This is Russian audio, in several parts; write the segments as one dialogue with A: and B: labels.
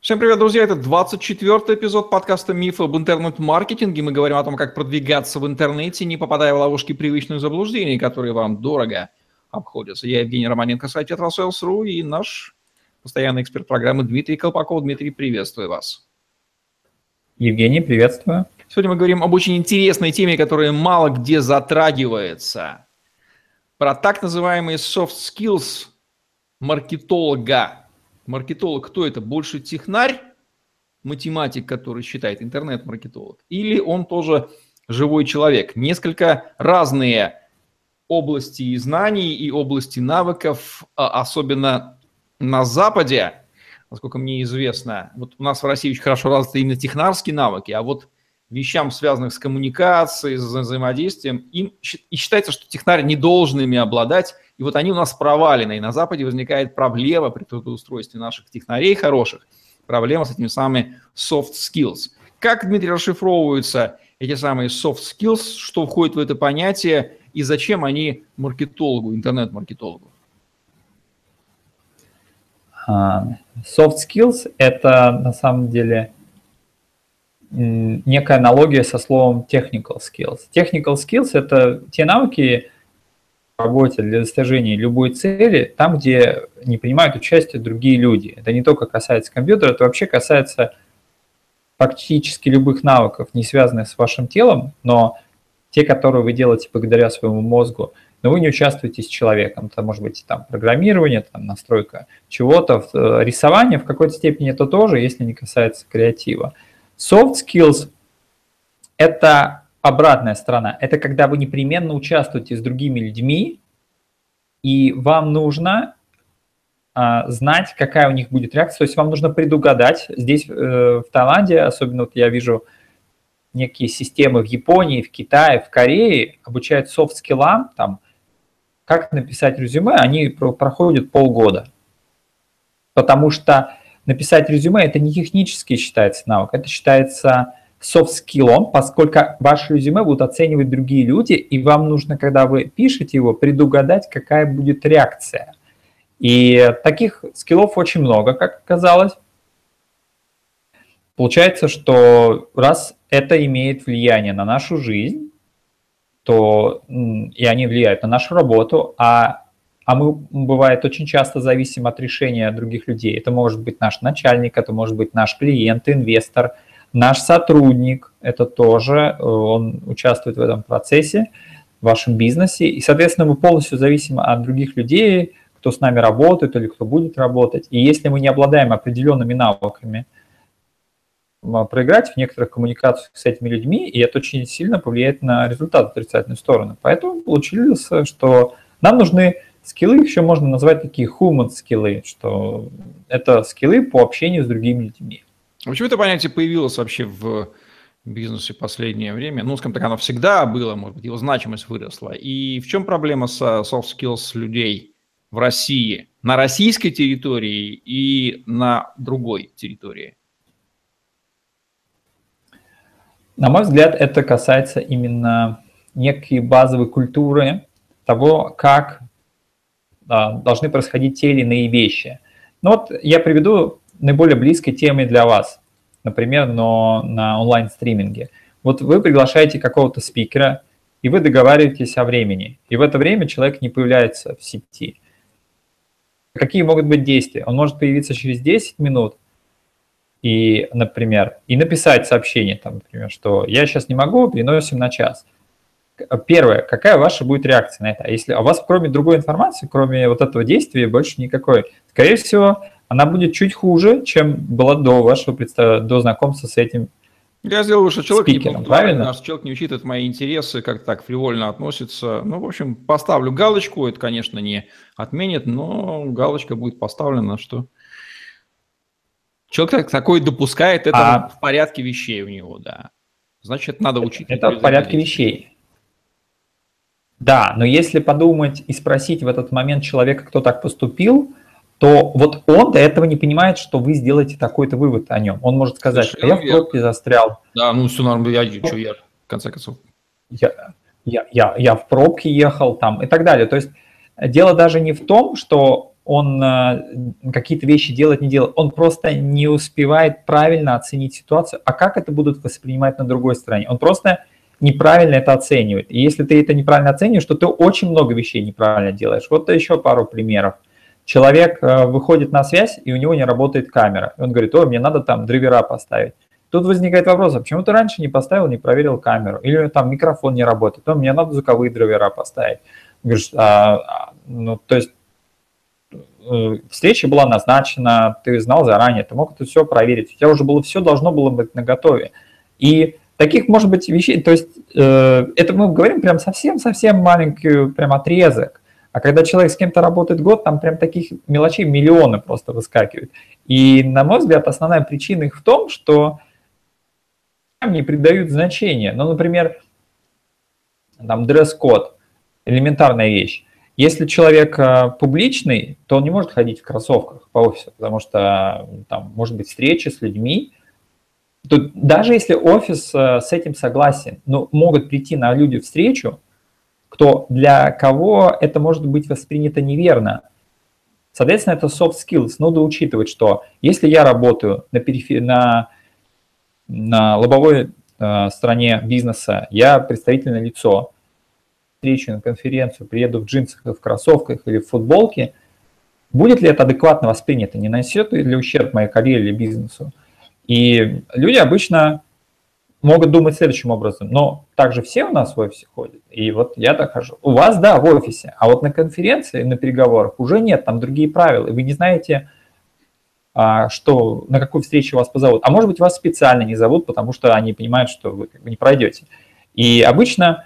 A: Всем привет, друзья! Это 24-й эпизод подкаста «Мифы об интернет-маркетинге». Мы говорим о том, как продвигаться в интернете, не попадая в ловушки привычных заблуждений, которые вам дорого обходятся. Я Евгений Романенко, сайт Tetrasales.ru и наш постоянный эксперт программы Дмитрий Колпаков. Дмитрий, приветствую вас.
B: Евгений, приветствую.
A: Сегодня мы говорим об очень интересной теме, которая мало где затрагивается. Про так называемые soft skills маркетолога. Маркетолог кто это? Больше технарь, математик, который считает интернет-маркетолог? Или он тоже живой человек? Несколько разные области знаний и области навыков, а особенно на Западе, насколько мне известно. Вот у нас в России очень хорошо развиты именно технарские навыки, а вот вещам, связанных с коммуникацией, с взаимодействием, им и считается, что технарь не должен ими обладать, и вот они у нас провалены, и на Западе возникает проблема при трудоустройстве наших технарей хороших, проблема с этими самыми soft skills. Как, Дмитрий, расшифровываются эти самые soft skills, что входит в это понятие, и зачем они маркетологу, интернет-маркетологу?
B: А, soft skills – это на самом деле некая аналогия со словом technical skills. Technical skills – это те навыки работе для достижения любой цели, там, где не принимают участие другие люди. Это не только касается компьютера, это вообще касается практически любых навыков, не связанных с вашим телом, но те, которые вы делаете благодаря своему мозгу, но вы не участвуете с человеком. Это может быть там программирование, там настройка чего-то, э, рисование в какой-то степени это тоже, если не касается креатива. Soft skills – это обратная сторона. Это когда вы непременно участвуете с другими людьми, и вам нужно а, знать, какая у них будет реакция. То есть вам нужно предугадать. Здесь э, в Таиланде, особенно вот я вижу некие системы в Японии, в Китае, в Корее, обучают софт-скиллам, там, как написать резюме, они проходят полгода. Потому что написать резюме – это не технически считается навык, это считается софт-скиллом, поскольку ваше резюме будут оценивать другие люди, и вам нужно, когда вы пишете его, предугадать, какая будет реакция. И таких скиллов очень много, как оказалось. Получается, что раз это имеет влияние на нашу жизнь, то и они влияют на нашу работу, а а мы, бывает, очень часто зависим от решения других людей. Это может быть наш начальник, это может быть наш клиент, инвестор, наш сотрудник, это тоже, э, он участвует в этом процессе, в вашем бизнесе, и, соответственно, мы полностью зависим от других людей, кто с нами работает или кто будет работать. И если мы не обладаем определенными навыками, проиграть в некоторых коммуникациях с этими людьми, и это очень сильно повлияет на результат в отрицательную сторону. Поэтому получилось, что нам нужны Скиллы еще можно назвать такие human скиллы, что это скиллы по общению с другими людьми.
A: А почему это понятие появилось вообще в бизнесе последнее время? Ну, скажем так, оно всегда было, может быть, его значимость выросла. И в чем проблема с soft skills людей в России? На российской территории и на другой территории?
B: На мой взгляд, это касается именно некой базовой культуры того, как должны происходить те или иные вещи. Ну вот я приведу наиболее близкой темы для вас, например, но на онлайн-стриминге. Вот вы приглашаете какого-то спикера, и вы договариваетесь о времени, и в это время человек не появляется в сети. Какие могут быть действия? Он может появиться через 10 минут, и, например, и написать сообщение, там, например, что я сейчас не могу, переносим на час – Первое, какая ваша будет реакция на это? А если у вас кроме другой информации, кроме вот этого действия, больше никакой, скорее всего, она будет чуть хуже, чем была до вашего до знакомства с этим
A: я сделаю, что человек спикером, не правильно? Наш человек не учитывает мои интересы, как так фривольно относится. Ну, в общем, поставлю галочку. Это, конечно, не отменит, но галочка будет поставлена, что человек такой допускает это а... в порядке вещей у него, да. Значит, надо учитывать.
B: Это в порядке вещей. Да, но если подумать и спросить в этот момент человека, кто так поступил, то вот он до этого не понимает, что вы сделаете такой-то вывод о нем. Он может сказать, что я в пробке застрял.
A: Да, ну все нормально, я, что я, в конце концов.
B: Я, я, я, я в пробке ехал там и так далее. То есть дело даже не в том, что он э, какие-то вещи делать, не делает. Он просто не успевает правильно оценить ситуацию. А как это будут воспринимать на другой стороне? Он просто неправильно это оценивает. И если ты это неправильно оцениваешь, то ты очень много вещей неправильно делаешь. Вот еще пару примеров. Человек э, выходит на связь, и у него не работает камера. И он говорит, о, мне надо там драйвера поставить. Тут возникает вопрос, а почему ты раньше не поставил, не проверил камеру? Или там микрофон не работает, то мне надо звуковые драйвера поставить. Говоришь, а, а, ну, то есть э, встреча была назначена, ты знал заранее, ты мог это все проверить, у тебя уже было все должно было быть наготове. И таких, может быть, вещей, то есть э, это мы говорим прям совсем-совсем маленький прям отрезок. А когда человек с кем-то работает год, там прям таких мелочей миллионы просто выскакивают. И, на мой взгляд, основная причина их в том, что не придают значения. Ну, например, там дресс-код, элементарная вещь. Если человек э, публичный, то он не может ходить в кроссовках по офису, потому что там может быть встреча с людьми. То даже если офис э, с этим согласен, но могут прийти на люди встречу, кто для кого это может быть воспринято неверно. Соответственно, это soft skills. Надо учитывать, что если я работаю на, перифе... на, на лобовой э, стороне бизнеса, я представительное лицо, встречу на конференцию, приеду в джинсах в кроссовках или в футболке, будет ли это адекватно воспринято, не нанесет ли ущерб моей карьере или бизнесу. И люди обычно могут думать следующим образом, но также все у нас в офисе ходят, и вот я так хожу. У вас, да, в офисе, а вот на конференции, на переговорах уже нет, там другие правила, и вы не знаете, а, что, на какую встречу вас позовут. А может быть, вас специально не зовут, потому что они понимают, что вы как бы не пройдете. И обычно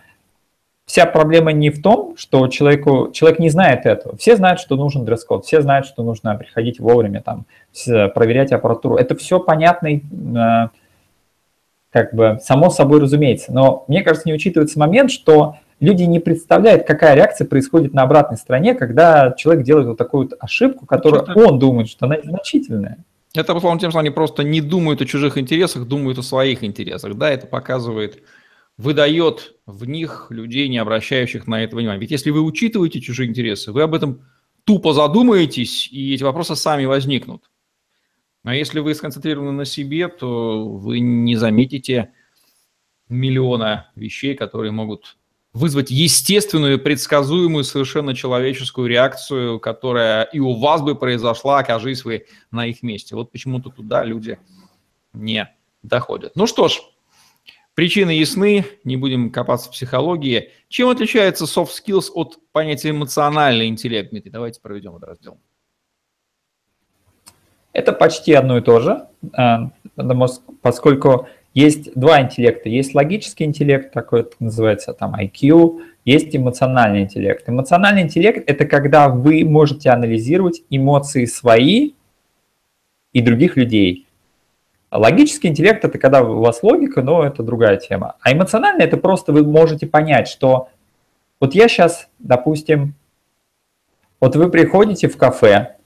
B: вся проблема не в том, что человеку, человек не знает этого. Все знают, что нужен дресс-код, все знают, что нужно приходить вовремя, там, проверять аппаратуру. Это все а, как бы само собой разумеется. Но мне кажется, не учитывается момент, что люди не представляют, какая реакция происходит на обратной стороне, когда человек делает вот такую вот ошибку, которую что он думает, что она незначительная.
A: Это, по тем, что они просто не думают о чужих интересах, думают о своих интересах. Да, это показывает, выдает в них людей, не обращающих на это внимания. Ведь если вы учитываете чужие интересы, вы об этом тупо задумаетесь, и эти вопросы сами возникнут. А если вы сконцентрированы на себе, то вы не заметите миллиона вещей, которые могут вызвать естественную, предсказуемую, совершенно человеческую реакцию, которая и у вас бы произошла, окажись вы на их месте. Вот почему-то туда люди не доходят. Ну что ж, причины ясны, не будем копаться в психологии. Чем отличается soft skills от понятия эмоциональный интеллект, Дмитрий? Давайте проведем этот раздел.
B: Это почти одно и то же, а, поскольку есть два интеллекта. Есть логический интеллект, такой называется там IQ, есть эмоциональный интеллект. Эмоциональный интеллект – это когда вы можете анализировать эмоции свои и других людей. логический интеллект – это когда у вас логика, но это другая тема. А эмоциональный – это просто вы можете понять, что вот я сейчас, допустим, вот вы приходите в кафе,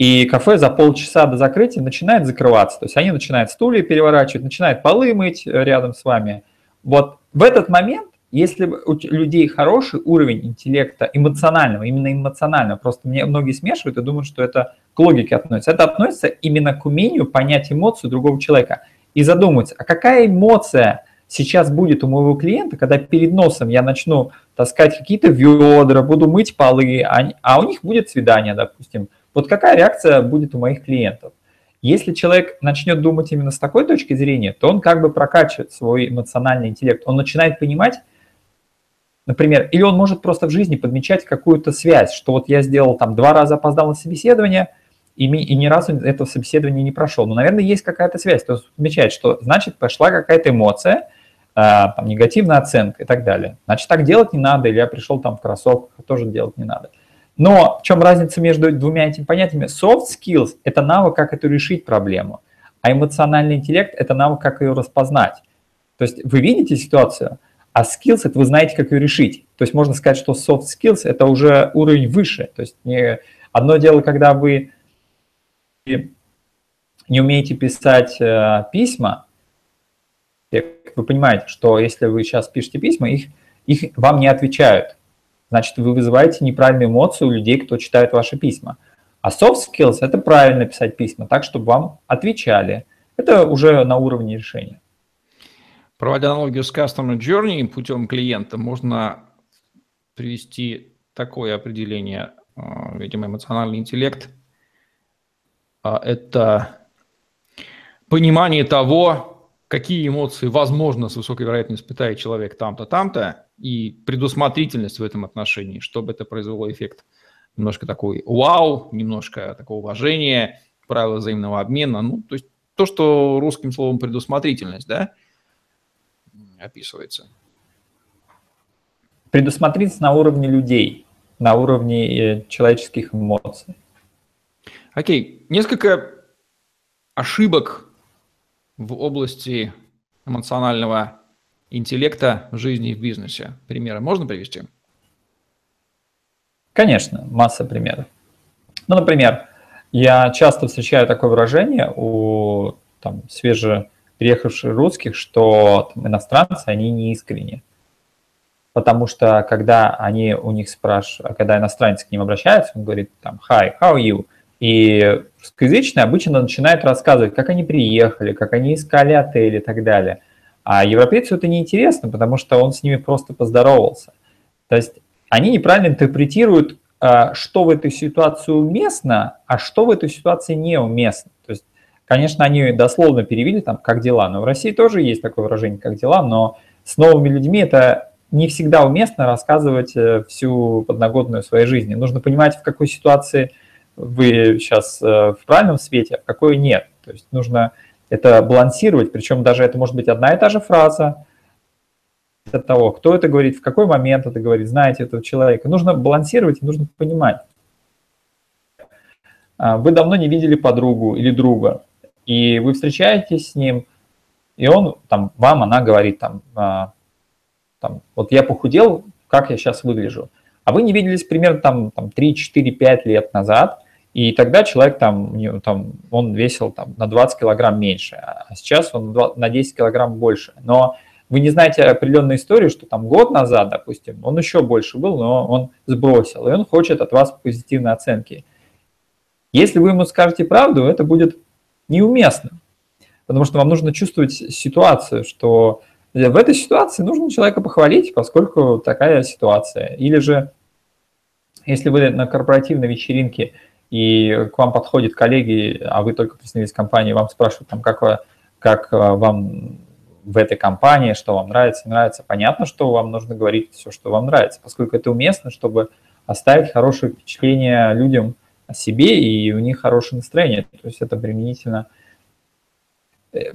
B: и кафе за полчаса до закрытия начинает закрываться. То есть они начинают стулья переворачивать, начинают полы мыть э, рядом с вами. Вот в этот момент, если у людей хороший уровень интеллекта эмоционального, именно эмоционального, просто мне многие смешивают и думают, что это к логике относится. Это относится именно к умению понять эмоцию другого человека и задуматься, а какая эмоция сейчас будет у моего клиента, когда перед носом я начну таскать какие-то ведра, буду мыть полы, а, а у них будет свидание, допустим, вот какая реакция будет у моих клиентов? Если человек начнет думать именно с такой точки зрения, то он как бы прокачивает свой эмоциональный интеллект. Он начинает понимать, например, или он может просто в жизни подмечать какую-то связь, что вот я сделал там два раза опоздал на собеседование, и, и ни разу этого собеседования не прошел. Но, наверное, есть какая-то связь. То есть отмечает, что значит пошла какая-то эмоция, а, там, негативная оценка и так далее. Значит, так делать не надо, или я пришел там в кроссовках, тоже делать не надо. Но в чем разница между двумя этими понятиями? Soft skills – это навык, как эту решить проблему, а эмоциональный интеллект – это навык, как ее распознать. То есть вы видите ситуацию, а skills – это вы знаете, как ее решить. То есть можно сказать, что soft skills – это уже уровень выше. То есть не, одно дело, когда вы не умеете писать э, письма, вы понимаете, что если вы сейчас пишете письма, их, их вам не отвечают значит, вы вызываете неправильные эмоции у людей, кто читает ваши письма. А soft skills – это правильно писать письма так, чтобы вам отвечали. Это уже на уровне решения.
A: Проводя аналогию с Customer Journey путем клиента, можно привести такое определение, а, видимо, эмоциональный интеллект. А, это понимание того, какие эмоции, возможно, с высокой вероятностью испытает человек там-то, там-то, и предусмотрительность в этом отношении, чтобы это произвело эффект немножко такой вау, немножко такого уважения, правила взаимного обмена, ну, то есть то, что русским словом предусмотрительность, да, описывается.
B: Предусмотрительность на уровне людей, на уровне э, человеческих эмоций.
A: Окей, несколько ошибок в области эмоционального интеллекта в жизни и в бизнесе. Примеры можно привести?
B: Конечно, масса примеров. Ну, например, я часто встречаю такое выражение у там, свежепереехавших русских, что там, иностранцы, они не искренне. Потому что когда они у них спрашивают, когда иностранец к ним обращается, он говорит там «Hi, how are you?» И русскоязычный обычно начинает рассказывать, как они приехали, как они искали отель и так далее. А европейцу это неинтересно, потому что он с ними просто поздоровался. То есть они неправильно интерпретируют, а, что в этой ситуации уместно, а что в этой ситуации неуместно. То есть, конечно, они дословно перевели там «как дела», но в России тоже есть такое выражение «как дела», но с новыми людьми это не всегда уместно рассказывать э, всю подноготную своей жизни. Нужно понимать, в какой ситуации вы сейчас э, в правильном свете, а в какой нет. То есть нужно это балансировать, причем даже это может быть одна и та же фраза, от того, кто это говорит, в какой момент это говорит, знаете этого человека. Нужно балансировать нужно понимать. А, вы давно не видели подругу или друга, и вы встречаетесь с ним, и он, там, вам, она говорит, там, а, там, вот я похудел, как я сейчас выгляжу. А вы не виделись примерно там, там 3, 4, 5 лет назад, и тогда человек там, там он весил там, на 20 килограмм меньше, а сейчас он на 10 килограмм больше. Но вы не знаете определенной истории, что там год назад, допустим, он еще больше был, но он сбросил, и он хочет от вас позитивной оценки. Если вы ему скажете правду, это будет неуместно, потому что вам нужно чувствовать ситуацию, что в этой ситуации нужно человека похвалить, поскольку такая ситуация. Или же, если вы на корпоративной вечеринке и к вам подходят коллеги, а вы только присоединились к компании, вам спрашивают, там, как, как вам в этой компании, что вам нравится, нравится. Понятно, что вам нужно говорить все, что вам нравится, поскольку это уместно, чтобы оставить хорошее впечатление людям о себе и у них хорошее настроение. То есть это применительно. Э,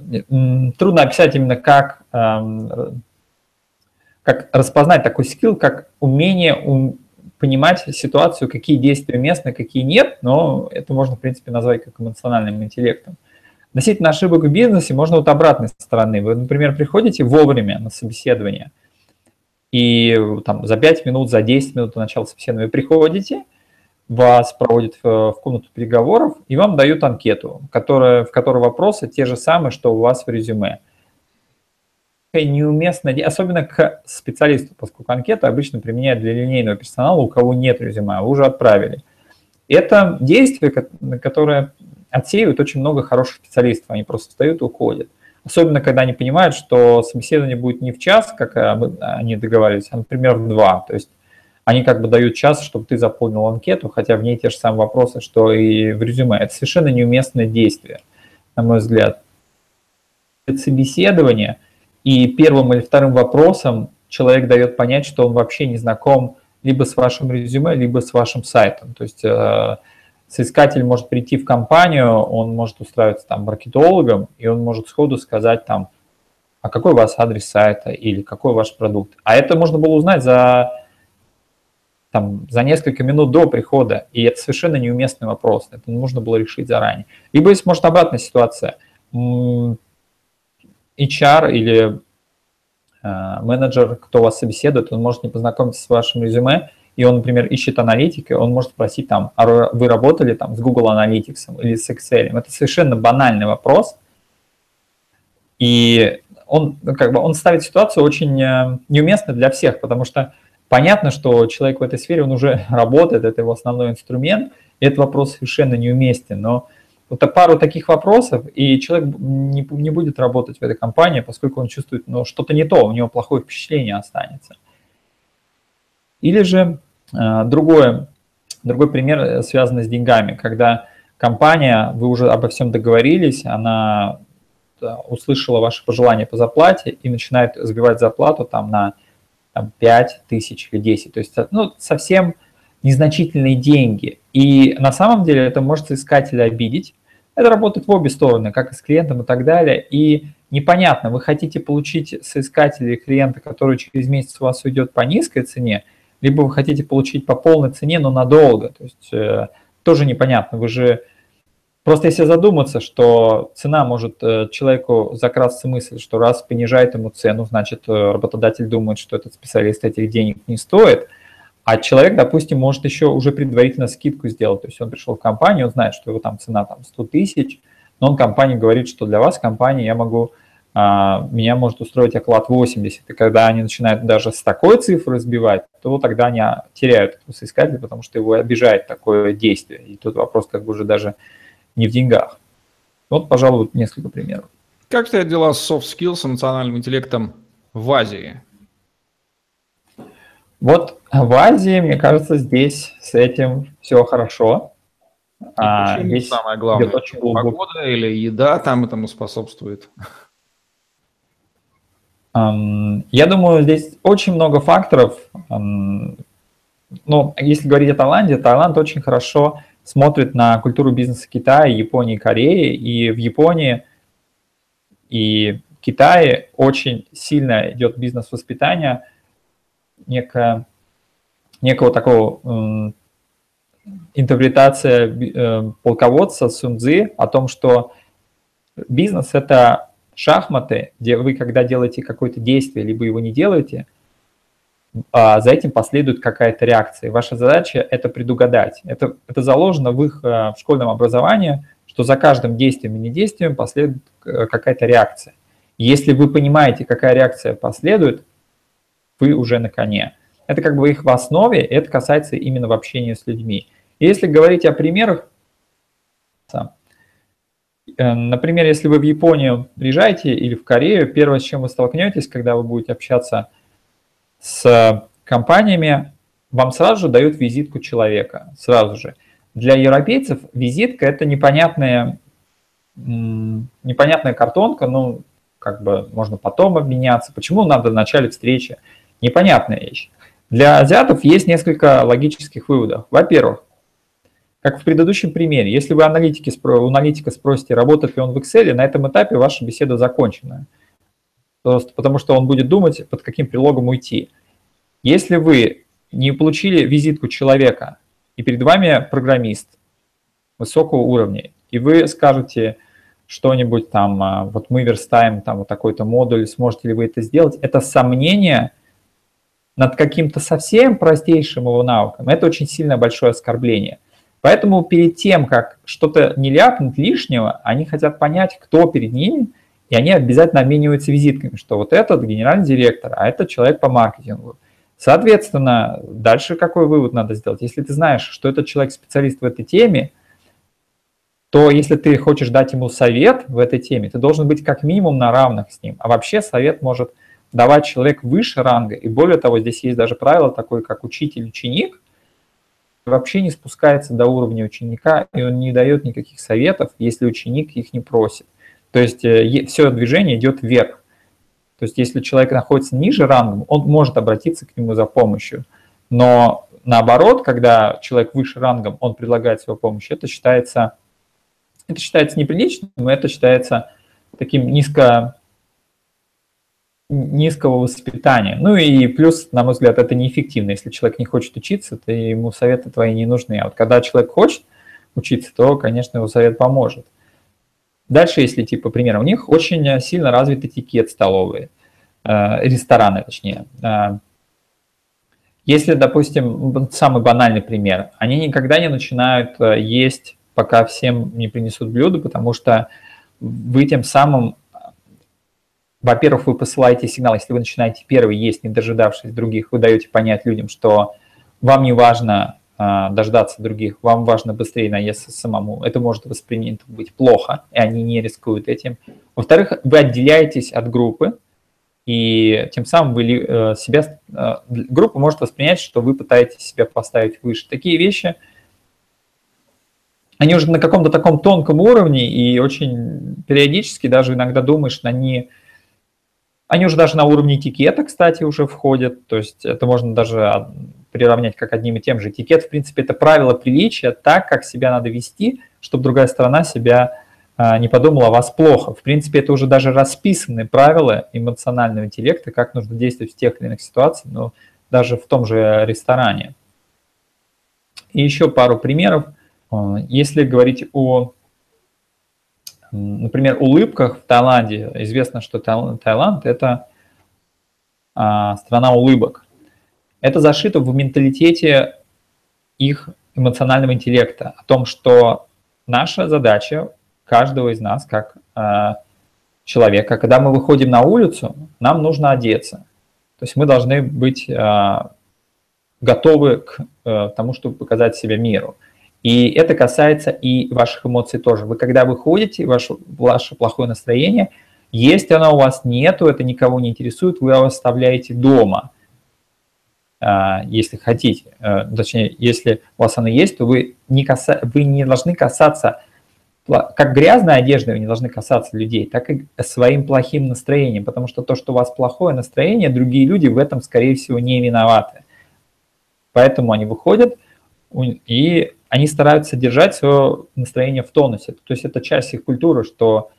B: трудно описать именно как, эм, как распознать такой скилл, как умение понимать ситуацию, какие действия уместны, какие нет, но это можно, в принципе, назвать как эмоциональным интеллектом. Относительно ошибок в бизнесе можно вот обратной стороны. Вы, например, приходите вовремя на собеседование, и там за 5 минут, за 10 минут до начала собеседования вы приходите, вас проводят в, в комнату переговоров, и вам дают анкету, которая, в которой вопросы те же самые, что у вас в резюме. Неуместно, особенно к специалисту, поскольку анкета обычно применяют для линейного персонала, у кого нет резюме, а вы уже отправили. Это действие, которое отсеивают очень много хороших специалистов, они просто встают и уходят. Особенно, когда они понимают, что собеседование будет не в час, как они договаривались, а, например, в два. То есть они как бы дают час, чтобы ты заполнил анкету, хотя в ней те же самые вопросы, что и в резюме. Это совершенно неуместное действие, на мой взгляд. Собеседование, и первым или вторым вопросом человек дает понять, что он вообще не знаком либо с вашим резюме, либо с вашим сайтом. То есть э, соискатель может прийти в компанию, он может устраиваться там маркетологом, и он может сходу сказать там, а какой у вас адрес сайта или какой ваш продукт. А это можно было узнать за, там, за несколько минут до прихода, и это совершенно неуместный вопрос, это нужно было решить заранее. Либо есть, может, обратная ситуация. HR или э, менеджер, кто вас собеседует, он может не познакомиться с вашим резюме, и он, например, ищет аналитики, он может спросить там, а вы работали там с Google Analytics или с Excel? Это совершенно банальный вопрос, и он, ну, как бы, он ставит ситуацию очень э, неуместно для всех, потому что понятно, что человек в этой сфере, он уже работает, это его основной инструмент, этот вопрос совершенно неуместен, но вот пару таких вопросов, и человек не, не будет работать в этой компании, поскольку он чувствует, ну, что-то не то, у него плохое впечатление останется. Или же э, другое, другой пример э, связан с деньгами, когда компания, вы уже обо всем договорились, она услышала ваши пожелания по зарплате и начинает сбивать зарплату там на там, 5 тысяч или 10. То есть ну, совсем незначительные деньги. И на самом деле это может искателя обидеть. Это работает в обе стороны, как и с клиентом и так далее. И непонятно, вы хотите получить соискателя или клиента, который через месяц у вас уйдет по низкой цене, либо вы хотите получить по полной цене, но надолго. То есть э, тоже непонятно. Вы же просто если задуматься, что цена может э, человеку закрасться мысль, что раз понижает ему цену, значит э, работодатель думает, что этот специалист этих денег не стоит, а человек, допустим, может еще уже предварительно скидку сделать. То есть он пришел в компанию, он знает, что его там цена там 100 тысяч, но он компании говорит, что для вас компания я могу а, меня может устроить оклад 80. И когда они начинают даже с такой цифры сбивать, то тогда они теряют этого соискателя, потому что его обижает такое действие. И тут вопрос как бы уже даже не в деньгах. Вот, пожалуй, несколько примеров.
A: Как стоят дела с soft skills, эмоциональным интеллектом в Азии?
B: Вот в Азии, мне кажется, здесь с этим все хорошо.
A: А, здесь самое главное, очень погода или еда там этому способствует?
B: Я думаю, здесь очень много факторов. Ну, если говорить о Таиланде, Таиланд очень хорошо смотрит на культуру бизнеса Китая, Японии, Кореи. И в Японии и Китае очень сильно идет бизнес-воспитание, некая, некого такого интерпретация э, полководца Сунзы о том, что бизнес – это шахматы, где вы, когда делаете какое-то действие, либо его не делаете, а за этим последует какая-то реакция. Ваша задача – это предугадать. Это, это заложено в их в школьном образовании, что за каждым действием и недействием последует э, какая-то реакция. если вы понимаете, какая реакция последует, вы уже на коне. Это как бы их в основе, это касается именно в общении с людьми. Если говорить о примерах, Э, например, если вы в Японию приезжаете или в Корею, первое, с чем вы столкнетесь, когда вы будете общаться с компаниями, вам сразу же дают визитку человека, сразу же. Для европейцев визитка – это непонятная, непонятная картонка, ну, как бы можно потом обменяться. Почему надо в начале встречи? Непонятная вещь. Для азиатов есть несколько логических выводов. Во-первых, как в предыдущем примере, если вы аналитики, у аналитика спросите, работает ли он в Excel, на этом этапе ваша беседа закончена. Просто потому что он будет думать, под каким прилогом уйти. Если вы не получили визитку человека, и перед вами программист высокого уровня, и вы скажете что-нибудь там, а, вот мы верстаем там вот такой-то модуль, сможете ли вы это сделать, это сомнение над каким-то совсем простейшим его навыком, это очень сильно большое оскорбление. Поэтому перед тем, как что-то не ляпнуть лишнего, они хотят понять, кто перед ними, и они обязательно обмениваются визитками, что вот этот генеральный директор, а этот человек по маркетингу. Соответственно, дальше какой вывод надо сделать? Если ты знаешь, что этот человек специалист в этой теме, то если ты хочешь дать ему совет в этой теме, ты должен быть как минимум на равных с ним. А вообще совет может давать человек выше ранга. И более того, здесь есть даже правило такое, как учитель-ученик – вообще не спускается до уровня ученика, и он не дает никаких советов, если ученик их не просит. То есть э, все движение идет вверх. То есть если человек находится ниже рангом, он может обратиться к нему за помощью. Но наоборот, когда человек выше рангом, он предлагает свою помощь, это считается, это считается неприличным, это считается таким низко, низкого воспитания. Ну и плюс, на мой взгляд, это неэффективно. Если человек не хочет учиться, то ему советы твои не нужны. А вот когда человек хочет учиться, то, конечно, его совет поможет. Дальше, если типа пример, у них очень сильно развит этикет столовые, э, рестораны точнее. Э, если, допустим, самый банальный пример, они никогда не начинают э, есть, пока всем не принесут блюдо, потому что вы тем самым во-первых, вы посылаете сигнал, если вы начинаете первый есть, не дожидавшись других, вы даете понять людям, что вам не важно а, дождаться других, вам важно быстрее наесться самому. Это может воспринято быть плохо, и они не рискуют этим. Во-вторых, вы отделяетесь от группы, и тем самым вы э, себя, э, группа может воспринять, что вы пытаетесь себя поставить выше. Такие вещи, они уже на каком-то таком тонком уровне, и очень периодически даже иногда думаешь, они, они уже даже на уровне этикета, кстати, уже входят, то есть это можно даже приравнять как одним и тем же. Этикет, в принципе, это правило приличия, так, как себя надо вести, чтобы другая сторона себя а, не подумала о вас плохо. В принципе, это уже даже расписанные правила эмоционального интеллекта, как нужно действовать в тех или иных ситуациях, но даже в том же ресторане. И еще пару примеров. А, если говорить о, например, улыбках в Таиланде, известно, что Таиланд – это а, страна улыбок. Это зашито в менталитете их эмоционального интеллекта, о том, что наша задача каждого из нас, как э, человека, когда мы выходим на улицу, нам нужно одеться. То есть мы должны быть э, готовы к э, тому, чтобы показать себя миру. И это касается и ваших эмоций тоже. Вы когда выходите, ваше, ваше плохое настроение, есть оно у вас нету, это никого не интересует, вы его оставляете дома, если хотите. Точнее, если у вас оно есть, то вы не, каса... вы не должны касаться как грязной одеждой вы не должны касаться людей, так и своим плохим настроением, потому что то, что у вас плохое настроение, другие люди в этом, скорее всего, не виноваты. Поэтому они выходят, и они стараются держать свое настроение в тонусе. То есть это часть их культуры, что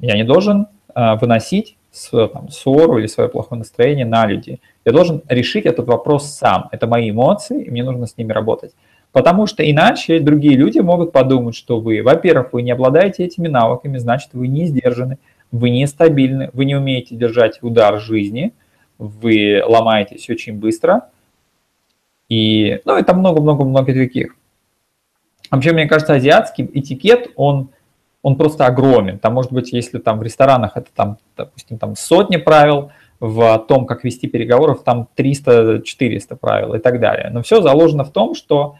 B: я не должен а, выносить свою там, ссору или свое плохое настроение на людей. Я должен решить этот вопрос сам. Это мои эмоции, и мне нужно с ними работать. Потому что иначе другие люди могут подумать, что вы, во-первых, вы не обладаете этими навыками, значит, вы не сдержаны, вы нестабильны, вы не умеете держать удар жизни, вы ломаетесь очень быстро. И, ну, это много-много-много таких. Вообще, мне кажется, азиатский этикет, он, он просто огромен. Там, может быть, если там в ресторанах это там, допустим, там сотни правил, в том, как вести переговоров, там 300-400 правил и так далее. Но все заложено в том, что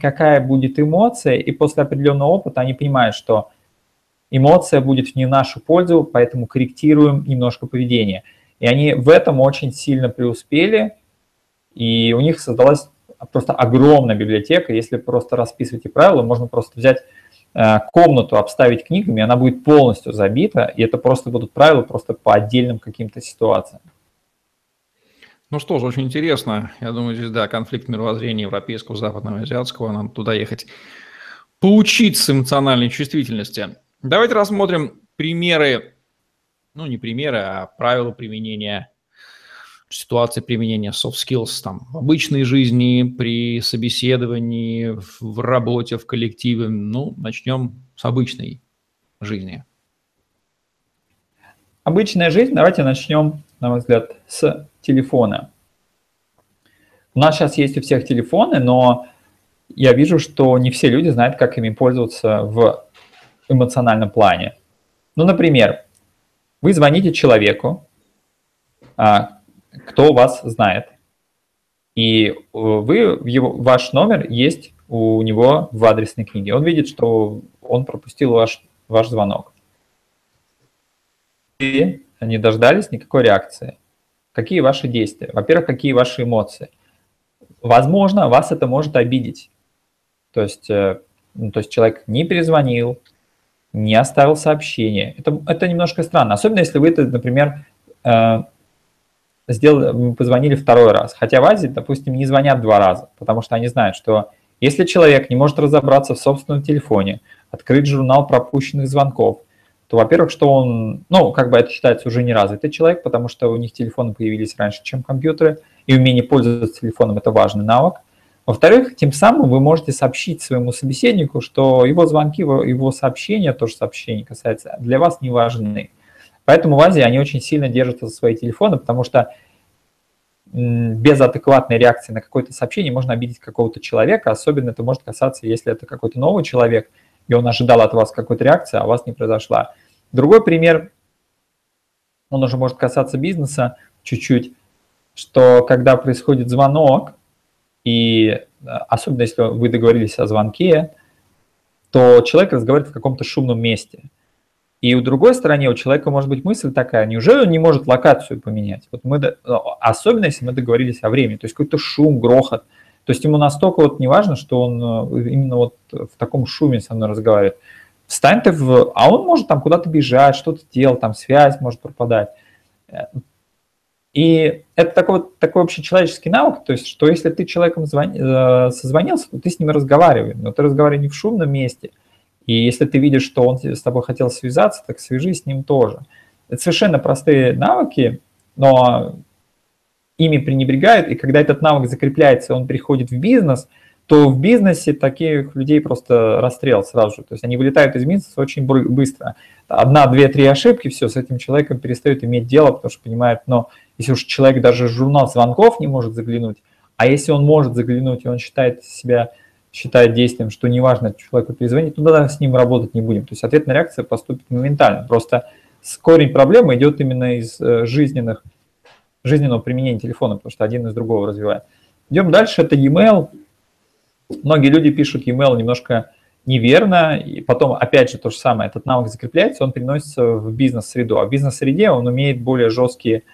B: какая будет эмоция, и после определенного опыта они понимают, что эмоция будет не в нашу пользу, поэтому корректируем немножко поведение. И они в этом очень сильно преуспели, и у них создалась просто огромная библиотека. Если просто расписывать эти правила, можно просто взять э, комнату, обставить книгами, она будет полностью забита, и это просто будут правила просто по отдельным каким-то ситуациям.
A: Ну что же, очень интересно. Я думаю, здесь, да, конфликт мировоззрения европейского, западного, азиатского. Нам туда ехать поучиться эмоциональной чувствительности. Давайте рассмотрим примеры, ну не примеры, а правила применения, ситуации применения soft skills там, в обычной жизни, при собеседовании, в работе, в коллективе. Ну, начнем с обычной жизни.
B: Обычная жизнь, давайте начнем, на мой взгляд, с телефона. У нас сейчас есть у всех телефоны, но я вижу, что не все люди знают, как ими пользоваться в эмоциональном плане. Ну, например, вы звоните человеку, а, кто вас знает, и вы, его, ваш номер есть у него в адресной книге. Он видит, что он пропустил ваш, ваш звонок. И не дождались никакой реакции. Какие ваши действия? Во-первых, какие ваши эмоции? Возможно, вас это может обидеть. То есть, э, ну, то есть человек не перезвонил, не оставил сообщение. Это, это немножко странно. Особенно если вы это, например, э, сделали, позвонили второй раз. Хотя в Азии, допустим, не звонят два раза, потому что они знают, что если человек не может разобраться в собственном телефоне, открыть журнал пропущенных звонков, то, во-первых, что он, ну, как бы это считается уже не развитый человек, потому что у них телефоны появились раньше, чем компьютеры, и умение пользоваться телефоном – это важный навык. Во-вторых, тем самым вы можете сообщить своему собеседнику, что его звонки, его сообщения, тоже сообщения касается, для вас не важны. Поэтому в Азии они очень сильно держатся за свои телефоны, потому что без адекватной реакции на какое-то сообщение можно обидеть какого-то человека, особенно это может касаться, если это какой-то новый человек – и он ожидал от вас какой-то реакции, а у вас не произошла. Другой пример, он уже может касаться бизнеса чуть-чуть, что когда происходит звонок, и э, особенно если вы договорились о звонке, то человек разговаривает в каком-то шумном месте. И у другой стороны у человека может быть мысль такая, неужели он не может локацию поменять? Вот мы, особенно если мы договорились о времени, то есть какой-то шум, грохот. То есть ему настолько вот не важно, что он э, именно вот в таком шуме со мной разговаривает. Встань ты в... А он может там куда-то бежать, что-то делать, там связь может пропадать. И это такой, такой общечеловеческий навык, то есть, что если ты человеком звони, э, созвонился, то ты с ним разговариваешь, но ты разговариваешь не в шумном месте. И если ты видишь, что он с тобой хотел связаться, так свяжись с ним тоже. Это совершенно простые навыки, но ими пренебрегают, и когда этот навык закрепляется, он приходит в бизнес – то в бизнесе таких людей просто расстрел сразу же. То есть они вылетают из бизнеса очень быстро. Одна, две, три ошибки, все, с этим человеком перестают иметь дело, потому что понимают, но если уж человек даже журнал звонков не может заглянуть, а если он может заглянуть, и он считает себя, считает действием, что неважно, человеку перезвонить, то тогда с ним работать не будем. То есть ответная реакция поступит моментально. Просто корень проблемы идет именно из э, жизненных, жизненного применения телефона, потому что один из другого развивает. Идем дальше, это e-mail. Многие люди пишут e-mail немножко неверно, и потом, опять же, то же самое, этот навык закрепляется, он переносится в бизнес-среду, а в бизнес-среде он умеет более жесткие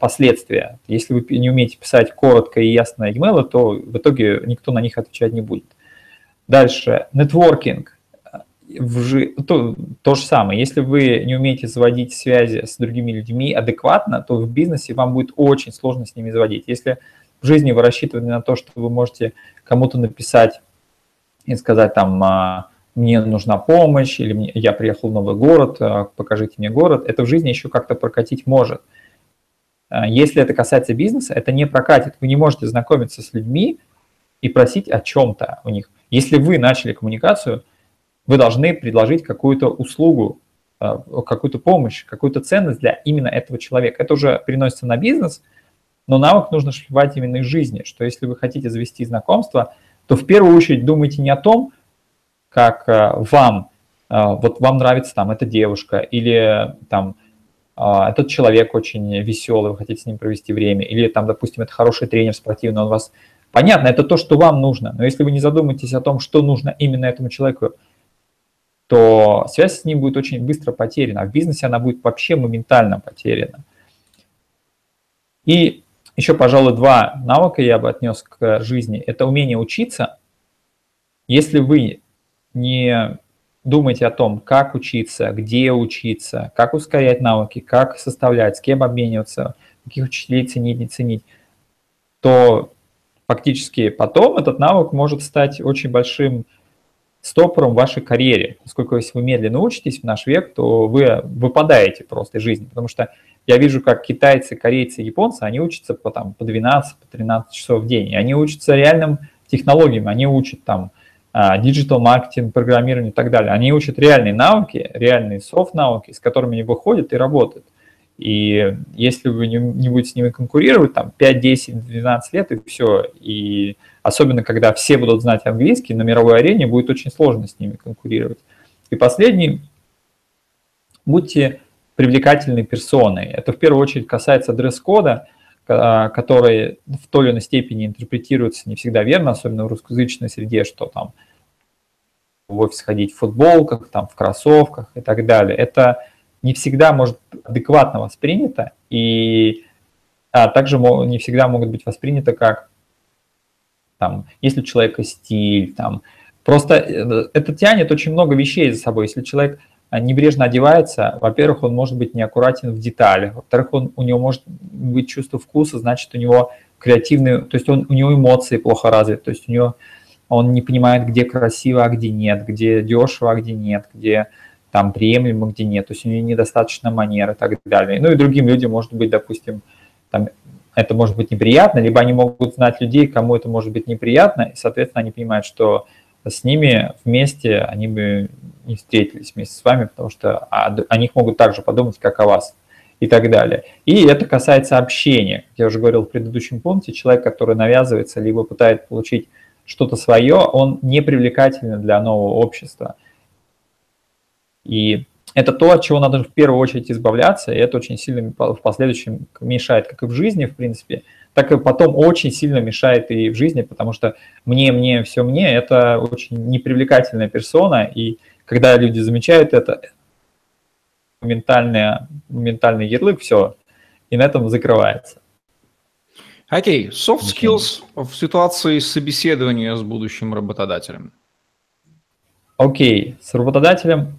B: последствия. Если вы не умеете писать коротко и ясно e-mail, то в итоге никто на них отвечать не будет. Дальше, нетворкинг. То, то же самое. Если вы не умеете заводить связи с другими людьми адекватно, то в бизнесе вам будет очень сложно с ними заводить. Если в жизни вы рассчитываете на то, что вы можете кому-то написать и сказать там, а, мне нужна помощь, или я приехал в новый город, а, покажите мне город, это в жизни еще как-то прокатить может. А, если это касается бизнеса, это не прокатит. Вы не можете знакомиться с людьми и просить о чем-то у них. Если вы начали коммуникацию, вы должны предложить какую-то услугу, какую-то помощь, какую-то ценность для именно этого человека. Это уже переносится на бизнес – но навык нужно шлифовать именно из жизни, что если вы хотите завести знакомство, то в первую очередь думайте не о том, как э, вам, вот вам нравится там эта девушка, или там этот человек очень веселый, вы хотите с ним провести время, или там, допустим, это хороший тренер спортивный, он вас... Понятно, это то, что вам нужно, но если вы не задумаетесь о том, что нужно именно этому человеку, то связь с ним будет очень быстро потеряна, а в бизнесе она будет вообще моментально потеряна. И еще, пожалуй, два навыка я бы отнес к жизни. Это умение учиться. Если вы не думаете о том, как учиться, где учиться, как ускорять навыки, как составлять, с кем обмениваться, каких учителей ценить, не ценить, то фактически потом этот навык может стать очень большим стопором в вашей карьере. Поскольку если вы медленно учитесь в наш век, то вы выпадаете просто из жизни, потому что я вижу, как китайцы, корейцы, японцы, они учатся по, там, по 12, по 13 часов в день. И они учатся реальным технологиям, они учат там digital маркетинг, программирование и так далее. Они учат реальные навыки, реальные soft-навыки, с которыми они выходят и работают. И если вы не, не будете с ними конкурировать, там 5, 10, 12 лет и все, и особенно когда все будут знать английский, на мировой арене будет очень сложно с ними конкурировать. И последний, будьте привлекательной персоной. Это в первую очередь касается дресс-кода, который в той или иной степени интерпретируется не всегда верно, особенно в русскоязычной среде, что там в офис ходить в футболках, там в кроссовках и так далее. Это не всегда может адекватно воспринято, и а также не всегда могут быть восприняты как там, если у человека стиль, там, просто э, это тянет очень много вещей за собой. Если человек небрежно одевается, во-первых, он может быть неаккуратен в деталях, во-вторых, он, у него может быть чувство вкуса, значит, у него креативный, то есть он, у него эмоции плохо развиты, то есть у него он не понимает, где красиво, а где нет, где дешево, а где нет, где там приемлемо, где нет, то есть у него недостаточно манеры и так далее. Ну и другим людям может быть, допустим, там, это может быть неприятно, либо они могут знать людей, кому это может быть неприятно, и, соответственно, они понимают, что с ними вместе они бы не встретились вместе с вами, потому что о них могут также подумать, как о вас и так далее. И это касается общения. Как я уже говорил в предыдущем пункте, человек, который навязывается, либо пытается получить что-то свое, он не привлекательный для нового общества. И это то, от чего надо в первую очередь избавляться, и это очень сильно в последующем мешает, как и в жизни, в принципе, так и потом очень сильно мешает и в жизни, потому что мне, мне, все мне, это очень непривлекательная персона, и когда люди замечают это, моментальный, моментальный ярлык, все, и на этом закрывается.
A: Окей, okay. soft skills okay. в ситуации собеседования с будущим работодателем.
B: Окей, okay. с работодателем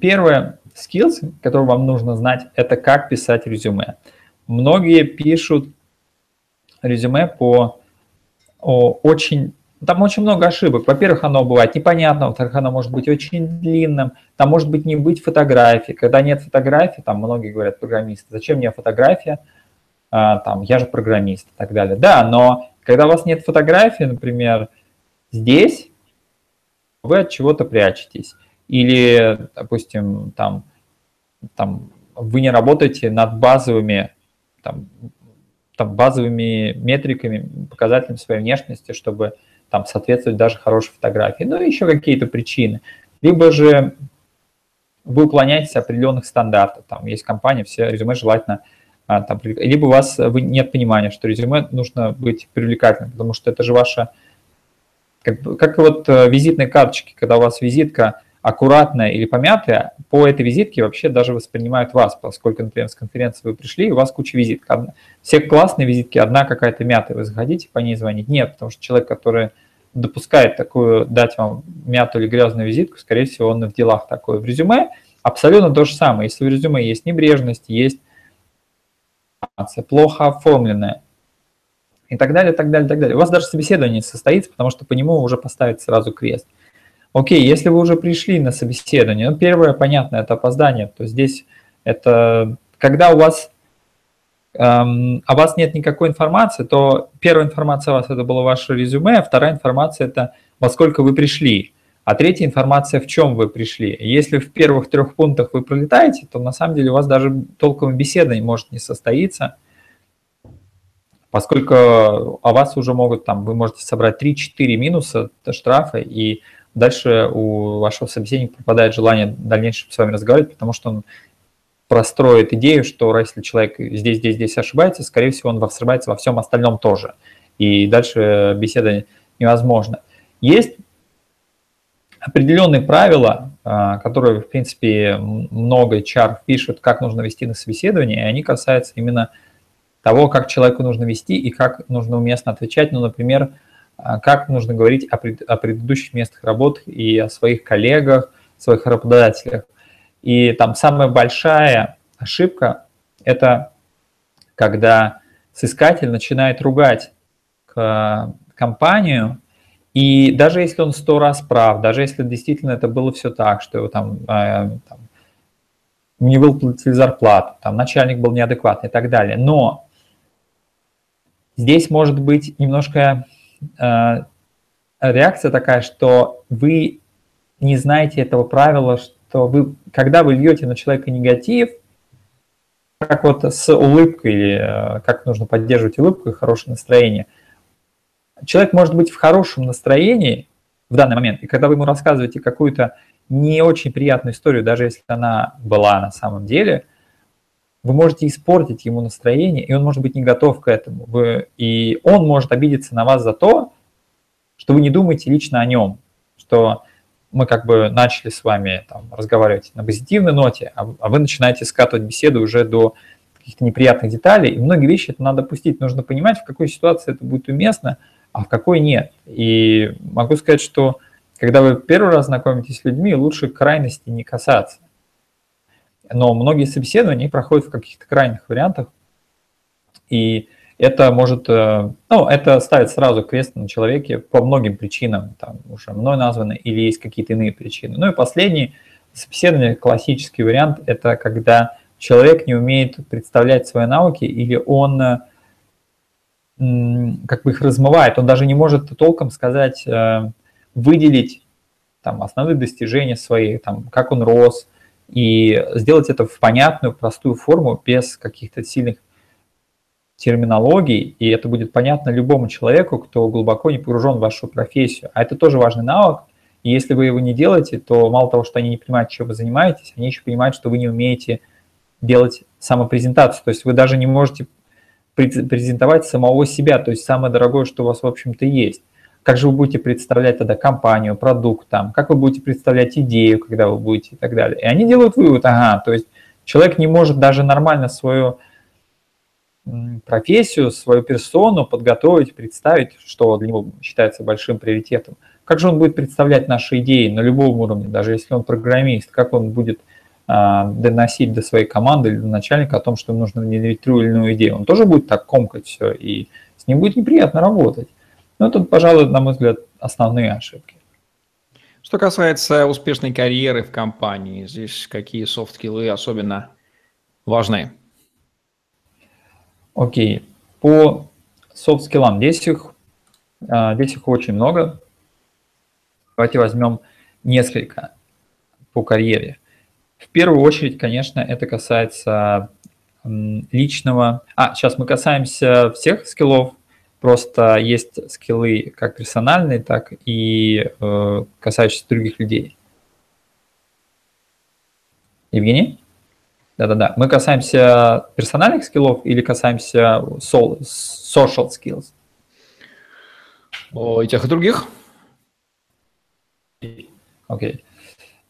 B: Первое, skills, который вам нужно знать, это как писать резюме. Многие пишут резюме по о, очень... Там очень много ошибок. Во-первых, оно бывает непонятно, во-вторых, оно может быть очень длинным, там может быть не быть фотографии. Когда нет фотографии, там многие говорят, программисты, зачем мне фотография, а, там, я же программист и так далее. Да, но когда у вас нет фотографии, например, здесь, вы от чего-то прячетесь. Или, допустим, там, там вы не работаете над базовыми, там, там, базовыми метриками, показателями своей внешности, чтобы там соответствовать даже хорошей фотографии. Ну, еще какие-то причины. Либо же вы уклоняетесь от определенных стандартов. Там есть компания, все резюме желательно а, там, либо у вас вы, нет понимания, что резюме нужно быть привлекательным, потому что это же ваша, как, как вот э, визитные карточки, когда у вас визитка аккуратная или помятая, по этой визитке вообще даже воспринимают вас, поскольку, например, с конференции вы пришли, и у вас куча визиток. Все классные визитки, одна какая-то мятая, вы заходите по ней звонить? Нет, потому что человек, который допускает такую, дать вам мятую или грязную визитку, скорее всего, он в делах такой. В резюме абсолютно то же самое. Если в резюме есть небрежность, есть плохо оформленная, и так далее, так далее, так далее. У вас даже собеседование состоится, потому что по нему уже поставить сразу крест. Окей, если вы уже пришли на собеседование, ну, первое, понятно, это опоздание, то здесь это когда у вас эм, о вас нет никакой информации, то первая информация о вас это было ваше резюме, а вторая информация это во сколько вы пришли, а третья информация в чем вы пришли. Если в первых трех пунктах вы пролетаете, то на самом деле у вас даже толковая беседа не может не состоиться, поскольку о вас уже могут там, вы можете собрать 3-4 минуса штрафа и дальше у вашего собеседника пропадает желание дальнейшем с вами разговаривать, потому что он простроит идею, что если человек здесь, здесь, здесь ошибается, скорее всего, он ошибается во всем остальном тоже. И дальше беседа невозможна. Есть определенные правила, а, которые, в принципе, много HR пишут, как нужно вести на собеседование, и они касаются именно того, как человеку нужно вести и как нужно уместно отвечать. Ну, например, как нужно говорить о, пред, о предыдущих местах работы и о своих коллегах, своих работодателях. И там самая большая ошибка – это когда соискатель начинает ругать компанию, и даже если он сто раз прав, даже если действительно это было все так, что его там, э, там не выплатили зарплату, там начальник был неадекватный и так далее, но здесь может быть немножко реакция такая, что вы не знаете этого правила, что вы, когда вы льете на человека негатив, как вот с улыбкой, или э, как нужно поддерживать улыбку и хорошее настроение, человек может быть в хорошем настроении в данный момент, и когда вы ему рассказываете какую-то не очень приятную историю, даже если она была на самом деле, вы можете испортить ему настроение, и он может быть не готов к этому. Вы, и он может обидеться на вас за то, что вы не думаете лично о нем, что мы как бы начали с вами там, разговаривать на позитивной ноте, а, а вы начинаете скатывать беседу уже до каких-то неприятных деталей. И многие вещи это надо пустить. Нужно понимать, в какой ситуации это будет уместно, а в какой нет. И могу сказать, что когда вы первый раз знакомитесь с людьми, лучше крайности не касаться но многие собеседования проходят в каких-то крайних вариантах, и это может, э, ну, это ставит сразу крест на человеке по многим причинам, там уже мной названы, или есть какие-то иные причины. Ну и последний собеседование, классический вариант, это когда человек не умеет представлять свои навыки, или он э, как бы их размывает, он даже не может толком сказать, э, выделить там основные достижения свои, там, как он рос, и сделать это в понятную, простую форму, без каких-то сильных терминологий, и это будет понятно любому человеку, кто глубоко не погружен в вашу профессию. А это тоже важный навык, И если вы его не делаете, то мало того, что они не понимают, чем вы занимаетесь, они еще понимают, что вы не умеете делать самопрезентацию. То есть вы даже не можете презентовать самого себя, то есть самое дорогое, что у вас, в общем-то, есть. Как же вы будете представлять тогда компанию, продукт там, как вы будете представлять идею, когда вы будете и так далее. И они делают вывод, ага, то есть человек не может даже нормально свою профессию, свою персону подготовить, представить, что для него считается большим приоритетом. Как же он будет представлять наши идеи на любом уровне, даже если он программист, как он будет а, доносить до своей команды или до начальника о том, что ему нужно внедрить ту или иную идею. Он тоже будет так комкать все, и с ним будет неприятно работать. Но это, пожалуй, на мой взгляд, основные ошибки.
A: Что касается успешной карьеры в компании, здесь какие софт-скиллы особенно важны?
B: Окей. По софт-скиллам здесь их, а, здесь их очень много. Давайте возьмем несколько по карьере. В первую очередь, конечно, это касается личного... А, сейчас мы касаемся всех скиллов, просто есть скиллы как персональные, так и э, касающиеся других людей. Евгений? Да-да-да. Мы касаемся персональных скиллов или касаемся social skills?
A: О, и тех, и других.
B: Окей. Okay.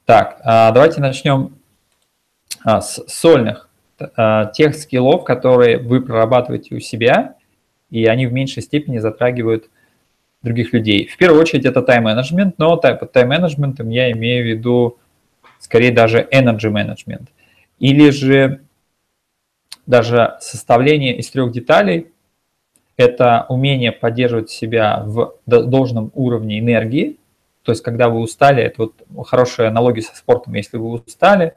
B: Так, а, давайте начнем а, с сольных. А, тех скиллов, которые вы прорабатываете у себя, и они в меньшей степени затрагивают других людей. В первую очередь это тайм-менеджмент, но под тайм-менеджментом я имею в виду скорее даже energy management – или же даже составление из трех деталей – это умение поддерживать себя в должном уровне энергии, то есть когда вы устали, это вот хорошая аналогия со спортом, если вы устали,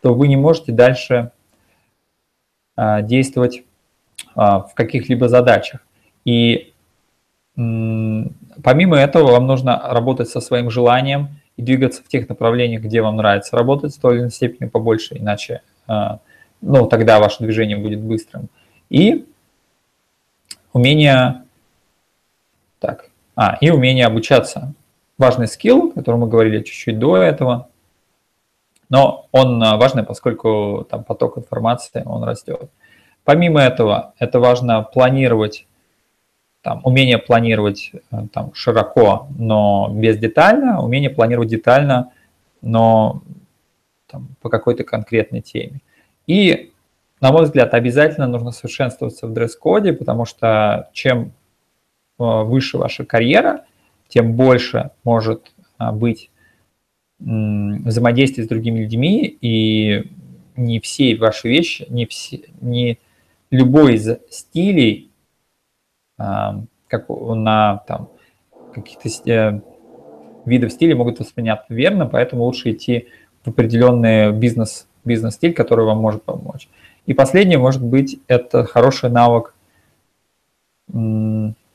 B: то вы не можете дальше а, действовать в каких-либо задачах. И помимо этого вам нужно работать со своим желанием и двигаться в тех направлениях, где вам нравится работать в той или иной степени побольше, иначе а, ну, тогда ваше движение будет быстрым. И умение, так, а, и умение обучаться. Важный скилл, о котором мы говорили чуть-чуть до этого, но он а, важный, поскольку там поток информации, он растет. Помимо этого, это важно планировать там, умение планировать э, там, широко, но без детально, умение планировать детально, но там, по какой-то конкретной теме. И, на мой взгляд, обязательно нужно совершенствоваться в дресс-коде, потому что чем э, выше ваша карьера, тем больше может э, быть взаимодействие с другими людьми, и не все ваши вещи, не, все, не любой из стилей как на там, каких-то э, видов стиля могут восприняться верно, поэтому лучше идти в определенный бизнес, бизнес-стиль, который вам может помочь. И последнее, может быть, это хороший навык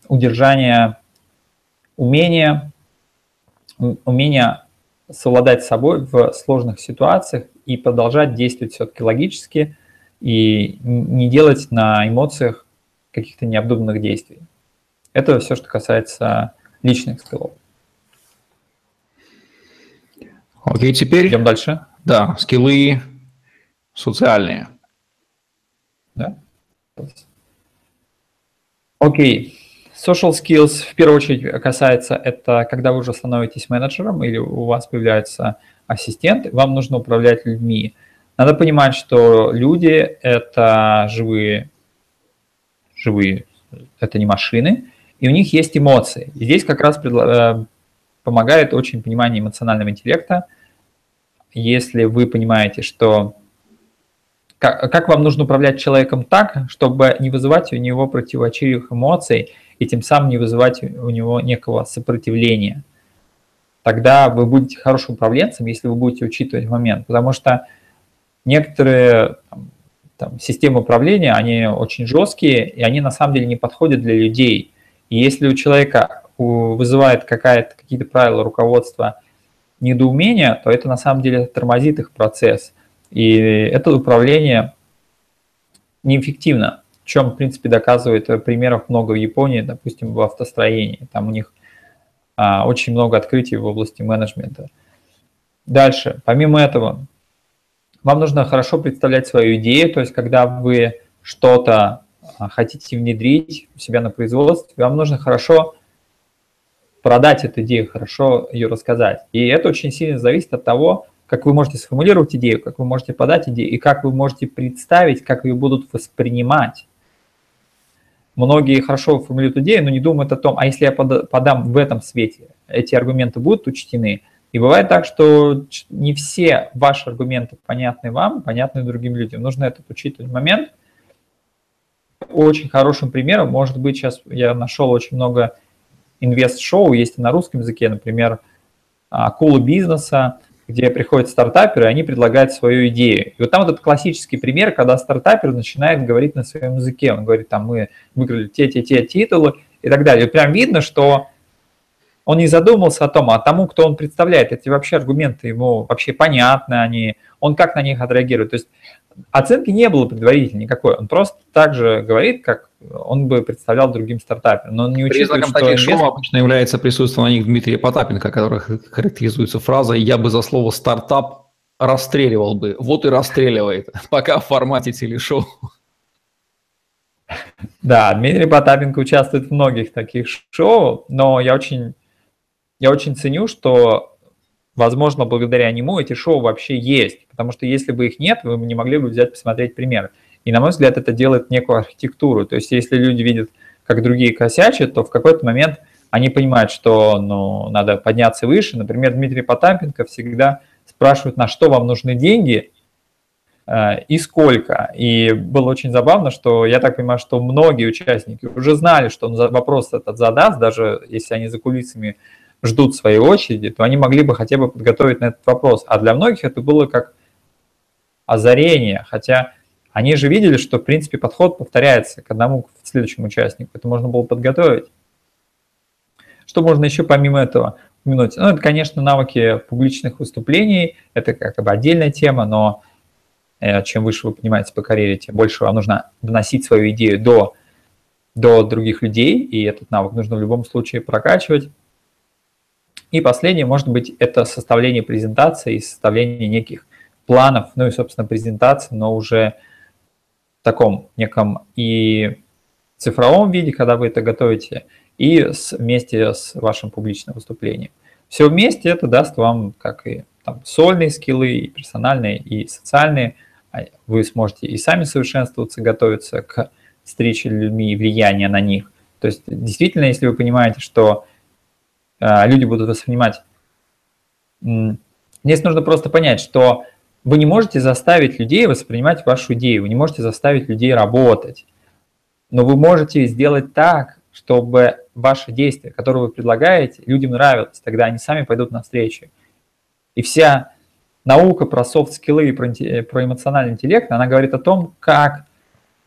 B: удержания, умения, умения совладать с собой в сложных ситуациях и продолжать действовать все-таки логически и не делать на эмоциях каких-то необдуманных действий. Это все, что касается личных скиллов.
A: Окей, теперь...
B: Идем дальше.
A: Да, скиллы социальные.
B: Да. Окей. Social skills в первую очередь касается это, когда вы уже становитесь менеджером или у вас появляется ассистент, вам нужно управлять людьми. Надо понимать, что люди – это живые живые, это не машины, и у них есть эмоции. И здесь как раз э, помогает очень понимание эмоционального интеллекта. Если вы понимаете, что как, как вам нужно управлять человеком так, чтобы не вызывать у него противоречивых эмоций и тем самым не вызывать у него некого сопротивления. Тогда вы будете хорошим управленцем, если вы будете учитывать момент. Потому что некоторые там, там, системы управления, они очень жесткие, и они на самом деле не подходят для людей. И если у человека вызывает какие-то правила руководства недоумения, то это на самом деле тормозит их процесс. И это управление неэффективно, чем, в принципе, доказывает примеров много в Японии, допустим, в автостроении. Там у них а, очень много открытий в области менеджмента. Дальше, помимо этого, вам нужно хорошо представлять свою идею, то есть когда вы что-то а, хотите внедрить у себя на производстве, вам нужно хорошо продать эту идею, хорошо ее рассказать. И это очень сильно зависит от того, как вы можете сформулировать идею, как вы можете подать идею и как вы можете представить, как ее будут воспринимать. Многие хорошо формулируют идею, но не думают о том, а если я подам в этом свете, эти аргументы будут учтены. И бывает так, что не все ваши аргументы понятны вам, понятны другим людям. Нужно этот учитывать момент. Очень хорошим примером может быть сейчас я нашел очень много инвест-шоу, есть и на русском языке, например, акулы бизнеса, где приходят стартаперы, и они предлагают свою идею. И вот там вот этот классический пример, когда стартапер начинает говорить на своем языке. Он говорит, там, мы выиграли те-те-те титулы и так далее. И прям видно, что он не задумался о том, а тому, кто он представляет, эти вообще аргументы ему вообще понятны они, он как на них отреагирует. То есть оценки не было предварительной никакой. Он просто так же говорит, как он бы представлял другим стартаперам. Но он не учитывает,
A: что таких шоу обычно является присутствие на них Дмитрия Потапенко, который характеризуется фразой «я бы за слово «стартап» расстреливал бы». Вот и расстреливает, пока в формате телешоу.
B: Да, Дмитрий Потапенко участвует в многих таких шоу, но я очень, я очень ценю, что возможно, благодаря нему эти шоу вообще есть. Потому что если бы их нет, вы не могли бы взять посмотреть пример. И, на мой взгляд, это делает некую архитектуру. То есть, если люди видят, как другие косячат, то в какой-то момент они понимают, что ну, надо подняться выше. Например, Дмитрий Потапенко всегда спрашивает, на что вам нужны деньги э, и сколько. И было очень забавно, что я так понимаю, что многие участники уже знали, что он вопрос этот задаст, даже если они за кулисами ждут своей очереди, то они могли бы хотя бы подготовить на этот вопрос. А для многих это было как озарение, хотя они же видели, что, в принципе, подход повторяется к одному, к следующему участнику. Это можно было подготовить. Что можно еще помимо этого упомянуть? Ну, это, конечно, навыки публичных выступлений. Это как бы отдельная тема, но э, чем выше вы понимаете по карьере, тем больше вам нужно доносить свою идею до, до других людей, и этот навык нужно в любом случае прокачивать. И последнее, может быть, это составление презентации и составление неких планов, ну и, собственно, презентации, но уже в таком неком и цифровом виде, когда вы это готовите, и с, вместе с вашим публичным выступлением. Все вместе это даст вам как и там, сольные скиллы, и персональные, и социальные. А вы сможете и сами совершенствоваться, готовиться к встрече людьми и влияние на них. То есть действительно, если вы понимаете, что люди будут воспринимать. Здесь нужно просто понять, что вы не можете заставить людей воспринимать вашу идею, вы не можете заставить людей работать, но вы можете сделать так, чтобы ваше действие, которое вы предлагаете, людям нравилось, тогда они сами пойдут навстречу. И вся наука про софт-скиллы и про эмоциональный интеллект, она говорит о том, как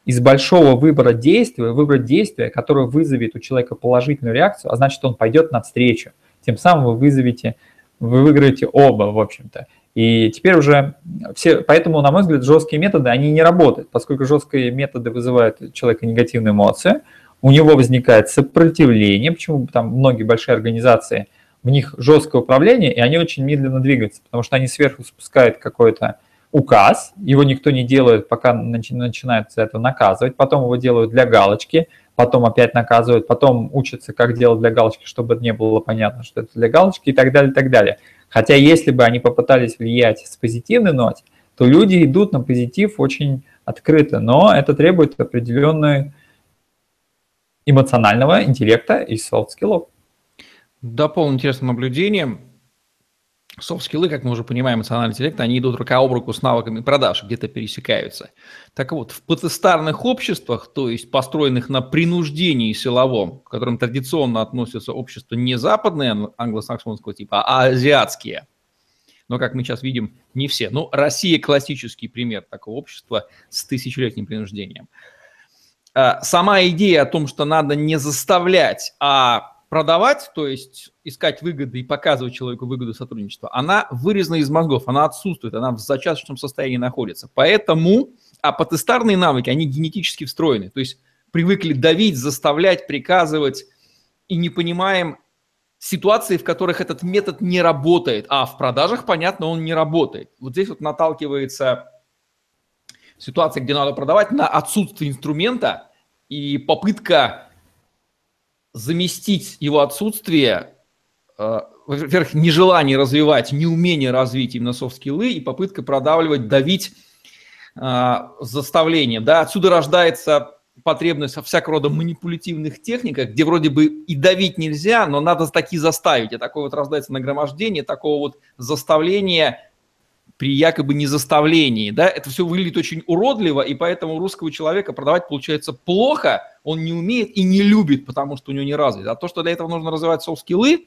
B: из большого выбора действия выбрать действие, которое вызовет у человека положительную реакцию, а значит, он пойдет навстречу. Тем самым вы вызовете, вы выиграете оба, в общем-то. И теперь уже все, поэтому, на мой взгляд, жесткие методы, они не работают, поскольку жесткие методы вызывают у человека негативные эмоции, у него возникает сопротивление, почему там многие большие организации, в них жесткое управление, и они очень медленно двигаются, потому что они сверху спускают какое-то указ, его никто не делает, пока начинают за это наказывать, потом его делают для галочки, потом опять наказывают, потом учатся, как делать для галочки, чтобы не было понятно, что это для галочки и так далее, и так далее. Хотя если бы они попытались влиять с позитивной ноте, то люди идут на позитив очень открыто, но это требует определенной эмоционального интеллекта и soft skill ов.
A: Дополню интересным наблюдением soft skill ы, как мы уже понимаем, эмоциональный интеллект, они идут рука об руку с навыками продаж, где-то пересекаются. Так вот, в потестарных обществах, то есть построенных на принуждении силовом, к которым традиционно относятся общества не западные англосаксонского типа, а азиатские, но, как мы сейчас видим, не все. Ну, Россия классический пример такого общества с тысячелетним принуждением. А, сама идея о том, что надо не заставлять, а продавать, то есть искать выгоды и показывать человеку выгоду сотрудничества, она вырезана из мозгов, она отсутствует, она в зачаточном состоянии находится. Поэтому апотестарные навыки, они генетически встроены, то есть привыкли давить, заставлять, приказывать и не понимаем ситуации, в которых этот метод не работает, а в продажах, понятно, он не работает. Вот здесь вот наталкивается ситуация, где надо продавать на отсутствие инструмента и попытка заместить его отсутствие, э, во-первых, нежелание развивать, неумение развить именно софт-скиллы и попытка продавливать, давить э, заставление. Да? Отсюда рождается потребность во всякого рода манипулятивных техниках, где вроде бы и давить нельзя, но надо таки заставить. И такое вот рождается нагромождение, такого вот заставления при якобы незаставлении, да, это все выглядит очень уродливо, и поэтому русского человека продавать получается плохо, он не умеет и не любит, потому что у него не развит. А то, что для этого нужно развивать софт-скиллы,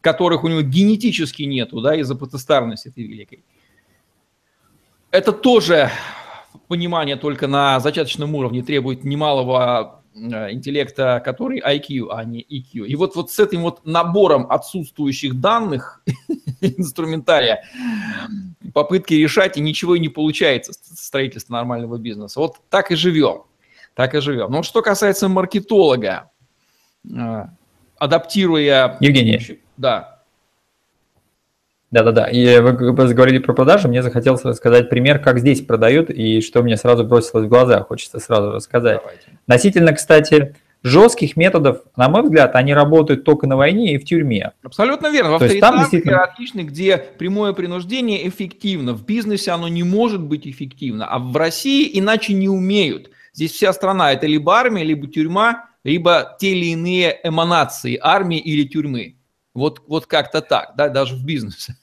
A: которых у него генетически нету, да, из-за потестарности этой великой, это тоже понимание только на зачаточном уровне требует немалого интеллекта, который IQ, а не EQ. И вот, вот с этим вот набором отсутствующих данных инструментария попытки решать, и ничего и не получается строительство нормального бизнеса. Вот так и живем. Так и живем. Но что касается маркетолога, э, адаптируя...
B: Евгений.
A: Да.
B: Да-да-да. И вы говорили про продажи, мне захотелось рассказать пример, как здесь продают, и что мне сразу бросилось в глаза, хочется сразу рассказать. Давайте. Относительно, кстати, жестких методов, на мой взгляд, они работают только на войне и в тюрьме.
A: Абсолютно верно. В там действительно... отличный, где прямое принуждение эффективно. В бизнесе оно не может быть эффективно, а в России иначе не умеют. Здесь вся страна – это либо армия, либо тюрьма, либо те или иные эманации армии или тюрьмы. Вот, вот как-то так, да, даже в бизнесе.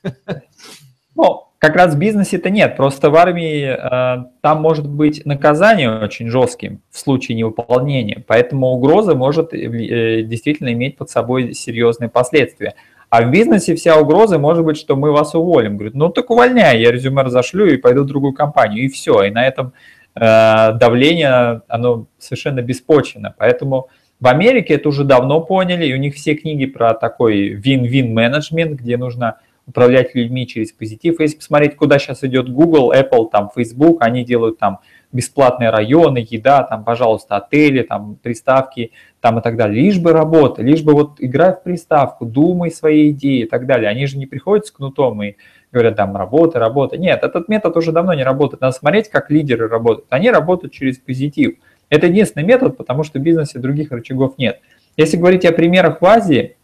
B: Ну, как раз в бизнесе-то нет, просто в армии э, там может быть наказание очень жестким в случае невыполнения, поэтому угроза может э, действительно иметь под собой серьезные последствия. А в бизнесе вся угроза может быть, что мы вас уволим. Говорит, ну так увольняй, я резюме разошлю и пойду в другую компанию, и все. И на этом э, давление, оно совершенно беспочвенно. Поэтому в Америке это уже давно поняли, и у них все книги про такой win-win менеджмент, где нужно управлять людьми через позитив. Если посмотреть, куда сейчас идет Google, Apple, там, Facebook, они делают там бесплатные районы, еда, там, пожалуйста, отели, там, приставки, там и так далее. Лишь бы работа, лишь бы вот играй в приставку, думай свои идеи и так далее. Они же не приходят с кнутом и говорят, там, работа, работа. Нет, этот метод уже давно не работает. Надо смотреть, как лидеры работают. Они работают через позитив. Это единственный метод, потому что в бизнесе других рычагов нет. Если говорить о примерах в Азии,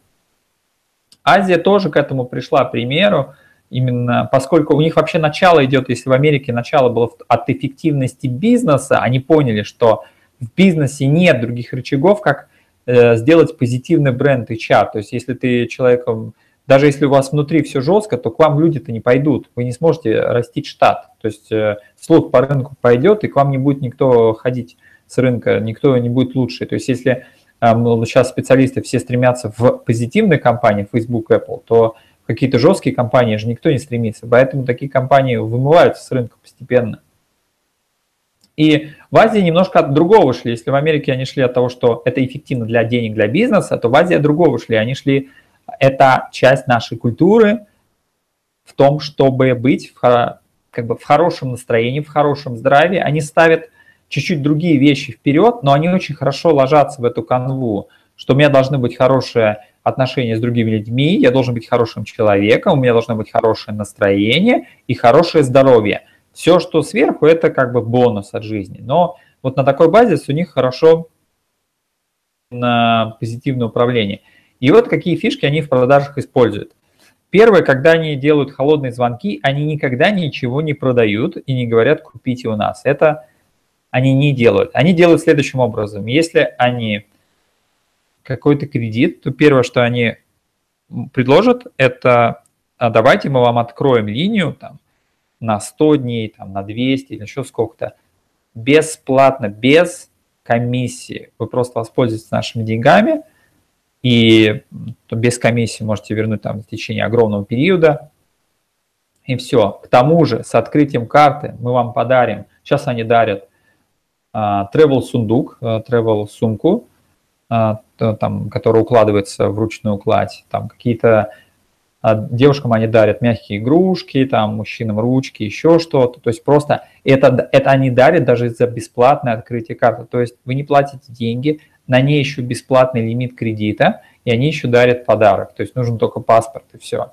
B: Азия тоже к этому пришла примеру, именно поскольку у них вообще начало идет, если в Америке начало было от эффективности бизнеса, они поняли, что в бизнесе нет других рычагов, как э, сделать позитивный бренд HR. То есть если ты человеком, даже если у вас внутри все жестко, то к вам люди-то не пойдут, вы не сможете растить штат. То есть э, слух по рынку пойдет, и к вам не будет никто ходить с рынка, никто не будет лучше. То есть если сейчас специалисты все стремятся в позитивные компании, Facebook, Apple, то какие-то жесткие компании же никто не стремится. Поэтому такие компании вымываются с рынка постепенно. И в Азии немножко от другого шли. Если в Америке они шли от того, что это эффективно для денег, для бизнеса, то в Азии от другого шли. Они шли, это часть нашей культуры в том, чтобы быть в, как бы в хорошем настроении, в хорошем здравии. Они ставят чуть-чуть другие вещи вперед, но они очень хорошо ложатся в эту канву, что у меня должны быть хорошие отношения с другими людьми, я должен быть хорошим человеком, у меня должно быть хорошее настроение и хорошее здоровье. Все, что сверху, это как бы бонус от жизни. Но вот на такой базе у них хорошо на позитивное управление. И вот какие фишки они в продажах используют. Первое, когда они делают холодные звонки, они никогда ничего не продают и не говорят «купите у нас». Это они не делают. Они делают следующим образом. Если они какой-то кредит, то первое, что они предложат, это а давайте мы вам откроем линию там, на 100 дней, там, на 200 или еще сколько-то, бесплатно, без комиссии. Вы просто воспользуетесь нашими деньгами, и без комиссии можете вернуть там в течение огромного периода. И все. К тому же с открытием карты мы вам подарим, сейчас они дарят travel сундук, а, travel сумку, а, там, которая укладывается в ручную кладь, там какие-то девушкам они дарят мягкие игрушки, там мужчинам ручки, еще что-то. То есть просто это, это они дарят даже за бесплатное открытие карты. То есть вы не платите деньги, на ней еще бесплатный лимит кредита, и они еще дарят подарок. То есть нужен только паспорт и все.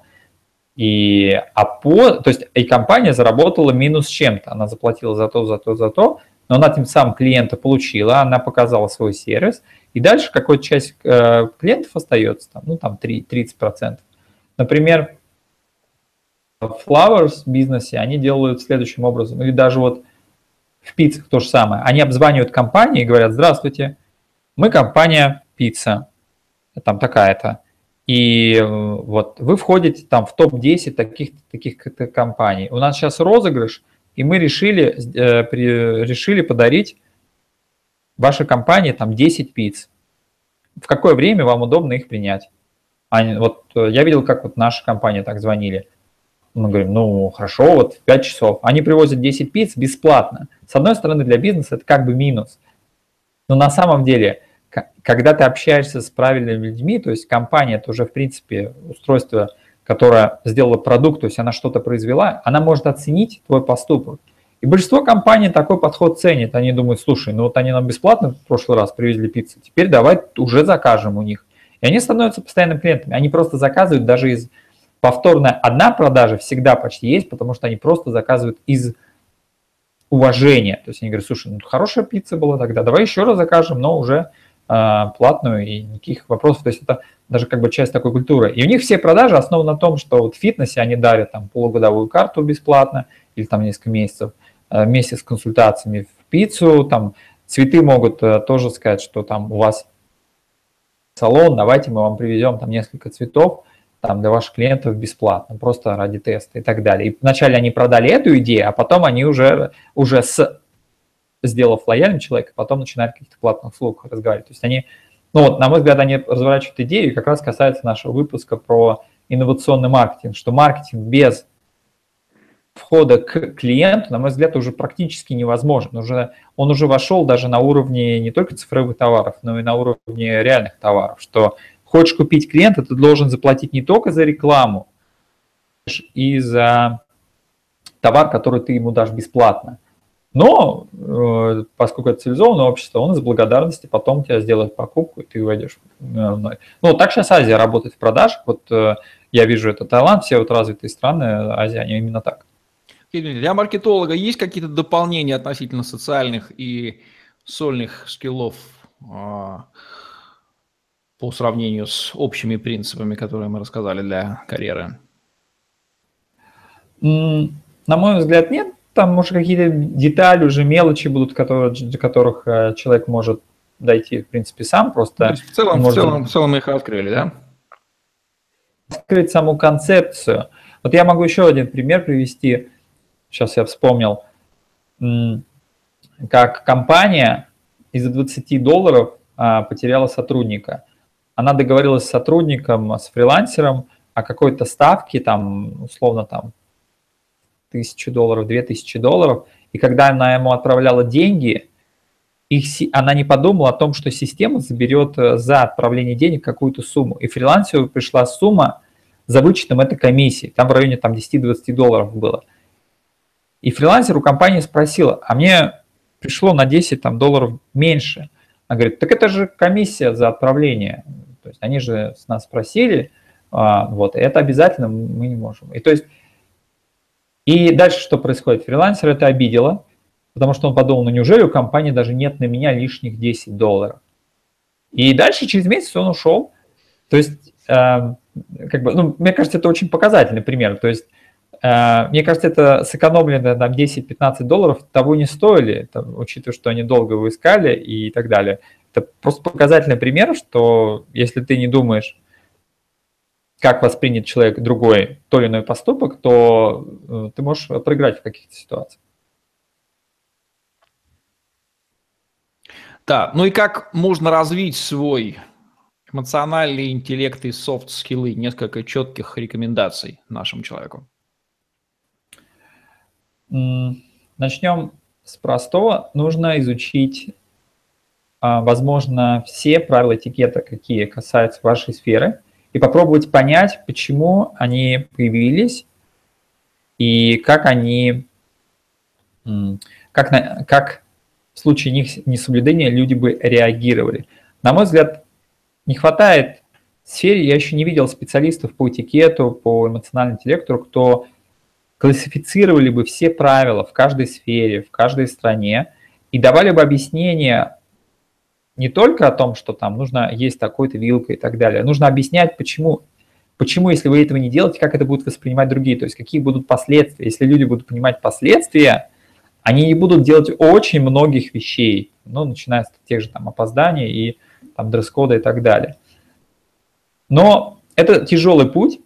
B: И, а по, то есть и компания заработала минус чем-то. Она заплатила за то, за то, за то, но она тем самым клиента получила, она показала свой сервис, и дальше какая-то часть э, клиентов остается, там, ну там 3, 30%. Например, в Flowers бизнесе они делают следующим образом, или даже вот в пиццах то же самое. Они обзванивают компании и говорят, здравствуйте, мы компания пицца, там такая-то. И э, вот вы входите там в топ-10 таких, таких компаний. У нас сейчас розыгрыш, и мы решили, э, решили подарить вашей компании там 10 пиц. В какое время вам удобно их принять? Они, вот э, я видел, как вот наша компания так звонили. Мы говорим, ну хорошо, вот в 5 часов. Они привозят 10 пиц бесплатно. С одной стороны, для бизнеса это как бы минус. Но на самом деле – когда ты общаешься с правильными людьми, то есть компания, это уже в принципе устройство, которое сделало продукт, то есть она что-то произвела, она может оценить твой поступок. И большинство компаний такой подход ценит. Они думают, слушай, ну вот они нам бесплатно в прошлый раз привезли пиццу, теперь давай уже закажем у них. И они становятся постоянными клиентами. Они просто заказывают даже из повторная одна продажа всегда почти есть, потому что они просто заказывают из уважения. То есть они говорят, слушай, ну хорошая пицца была тогда, давай еще раз закажем, но уже платную и никаких вопросов. То есть это даже как бы часть такой культуры. И у них все продажи основаны на том, что вот в фитнесе они дарят там полугодовую карту бесплатно или там несколько месяцев э, вместе с консультациями в пиццу, там цветы могут э, тоже сказать, что там у вас салон, давайте мы вам привезем там несколько цветов там для ваших клиентов бесплатно, просто ради теста и так далее. И вначале они продали эту идею, а потом они уже, уже с сделав лояльным человека, потом начинают каких-то платных услуг разговаривать. То есть они, ну вот, на мой взгляд, они разворачивают идею, как раз касается нашего выпуска про инновационный маркетинг, что маркетинг без входа к клиенту, на мой взгляд, уже практически невозможен. Уже, он уже вошел даже на уровне не только цифровых товаров, но и на уровне реальных товаров, что хочешь купить клиента, ты должен заплатить не только за рекламу и за товар, который ты ему дашь бесплатно, но э, поскольку это цивилизованное общество, он из благодарности потом тебя сделает покупку, и ты войдешь мной. Ну, так сейчас Азия работает в продажах. Вот э, я вижу это Таиланд, все вот развитые страны Азии, они именно так.
A: Для маркетолога есть какие-то дополнения относительно социальных и сольных скиллов а, по сравнению с общими принципами, которые мы рассказали для карьеры?
B: На мой взгляд, нет там, может, какие-то детали, уже мелочи будут, которые, до которых э, человек может дойти, в принципе, сам просто.
A: в, целом, может... в, целом, в целом их открыли, да?
B: Открыть саму концепцию. Вот я могу еще один пример привести. Сейчас я вспомнил. Как компания из-за 20 долларов а, потеряла сотрудника. Она договорилась с сотрудником, с фрилансером о какой-то ставке, там, условно, там, тысячу долларов, две тысячи долларов, и когда она ему отправляла деньги, их, она не подумала о том, что система заберет э, за отправление денег какую-то сумму. И фрилансеру пришла сумма за вычетом этой комиссии, там в районе там, 10-20 долларов было. И фрилансер у компании спросила, а мне пришло на 10 там, долларов меньше. Она говорит, так это же комиссия за отправление. То есть они же с нас спросили, а, вот, и это обязательно мы не можем. И то есть и дальше что происходит? Фрилансер это обидело, потому что он подумал, ну неужели у компании даже нет на меня лишних 10 долларов? И дальше через месяц он ушел. То есть, э, как бы, ну, мне кажется, это очень показательный пример. То есть, э, мне кажется, это сэкономленное там 10-15 долларов того не стоили, там, учитывая, что они долго его искали и так далее. Это просто показательный пример, что если ты не думаешь как воспринят человек другой то или иной поступок, то э, ты можешь проиграть в каких-то ситуациях.
A: Да, ну и как можно развить свой эмоциональный интеллект и софт-скиллы? Несколько четких рекомендаций нашему человеку.
B: Начнем с простого. Нужно изучить, а, возможно, все правила этикета, какие касаются вашей сферы – и попробовать понять, почему они появились и как они, как, на, как в случае их несоблюдения люди бы реагировали. На мой взгляд, не хватает в сфере, я еще не видел специалистов по этикету, по эмоциональному интеллекту, кто классифицировали бы все правила в каждой сфере, в каждой стране и давали бы объяснение не только о том, что там нужно есть такой-то вилкой и так далее, нужно объяснять, почему, почему, если вы этого не делаете, как это будут воспринимать другие, то есть какие будут последствия. Если люди будут понимать последствия, они не будут делать очень многих вещей, ну, начиная с тех же там опозданий и там дресс-кода и так далее. Но это тяжелый путь,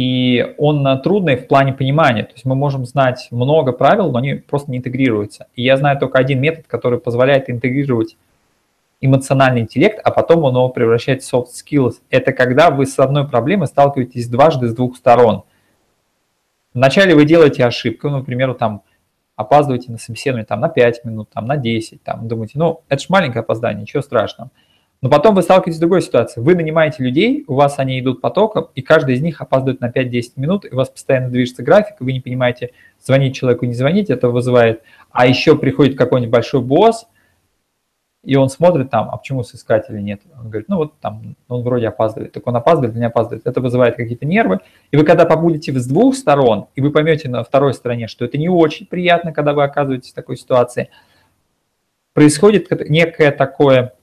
B: и он трудный в плане понимания. То есть мы можем знать много правил, но они просто не интегрируются. И я знаю только один метод, который позволяет интегрировать эмоциональный интеллект, а потом он его превращает в soft skills. Это когда вы с одной проблемой сталкиваетесь дважды с двух сторон. Вначале вы делаете ошибку, например, там опаздываете на собеседование там, на 5 минут, там, на 10, там, думаете, ну, это же маленькое опоздание, ничего страшного. Но потом вы сталкиваетесь с другой ситуацией. Вы нанимаете людей, у вас они идут потоком, и каждый из них опаздывает на 5-10 минут, и у вас постоянно движется график, и вы не понимаете, звонить человеку, не звонить, это вызывает. А еще приходит какой-нибудь большой босс, и он смотрит там, а почему соискателя нет? Он говорит, ну вот там, он вроде опаздывает. Так он опаздывает или не опаздывает? Это вызывает какие-то нервы. И вы когда побудете с двух сторон, и вы поймете на второй стороне, что это не очень приятно, когда вы оказываетесь в такой ситуации, происходит некое такое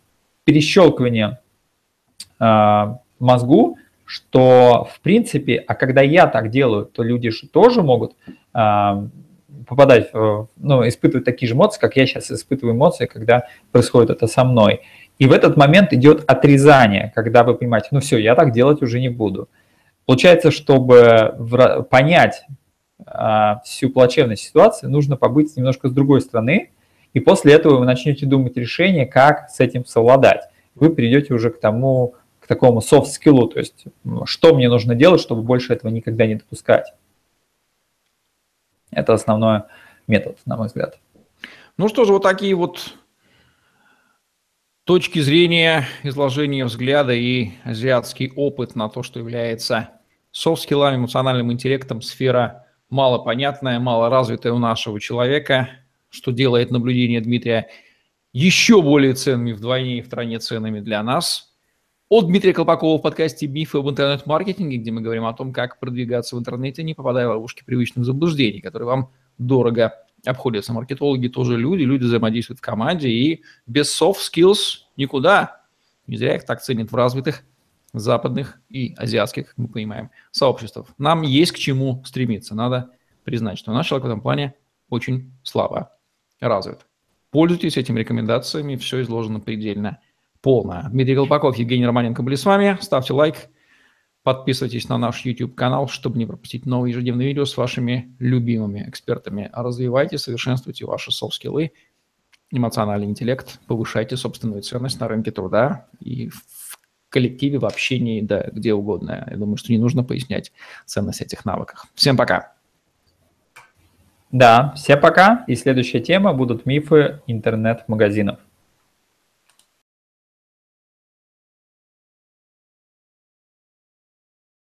B: перещелкивание э, мозгу, что в принципе, а когда я так делаю, то люди же тоже могут э, попадать, ну, испытывать такие же эмоции, как я сейчас испытываю эмоции, когда происходит это со мной. И в этот момент идет отрезание, когда вы понимаете, ну все, я так делать уже не буду. Получается, чтобы понять а, всю плачевность ситуации, нужно побыть немножко с другой стороны, и после этого вы начнете думать решение, как с этим совладать. Вы перейдете уже к тому, к такому софт-скиллу, то есть что мне нужно делать, чтобы больше этого никогда не допускать. Это основной метод, на мой взгляд.
A: Ну что же, вот такие вот точки зрения, изложения взгляда и азиатский опыт на то, что является софт-скиллами, эмоциональным интеллектом, сфера малопонятная, малоразвитая у нашего человека – что делает наблюдение Дмитрия еще более ценными вдвойне и втройне ценными для нас. От Дмитрия Колпакова в подкасте «Мифы об интернет-маркетинге», где мы говорим о том, как продвигаться в интернете, не попадая в ловушки привычных заблуждений, которые вам дорого обходятся. Маркетологи тоже люди, люди взаимодействуют в команде, и без soft skills никуда. Не зря их так ценят в развитых западных и азиатских, как мы понимаем, сообществах. Нам есть к чему стремиться. Надо признать, что наш человек в этом плане очень слабо развит. Пользуйтесь этими рекомендациями, все изложено предельно полно. Дмитрий Колпаков, Евгений Романенко были с вами. Ставьте лайк, подписывайтесь на наш YouTube-канал, чтобы не пропустить новые ежедневные видео с вашими любимыми экспертами. Развивайте, совершенствуйте ваши софт-скиллы, эмоциональный интеллект, повышайте собственную ценность на рынке труда и в коллективе, в общении, да, где угодно. Я думаю, что не нужно пояснять ценность этих навыков. Всем пока!
B: Да, всем пока. И следующая тема будут мифы интернет-магазинов.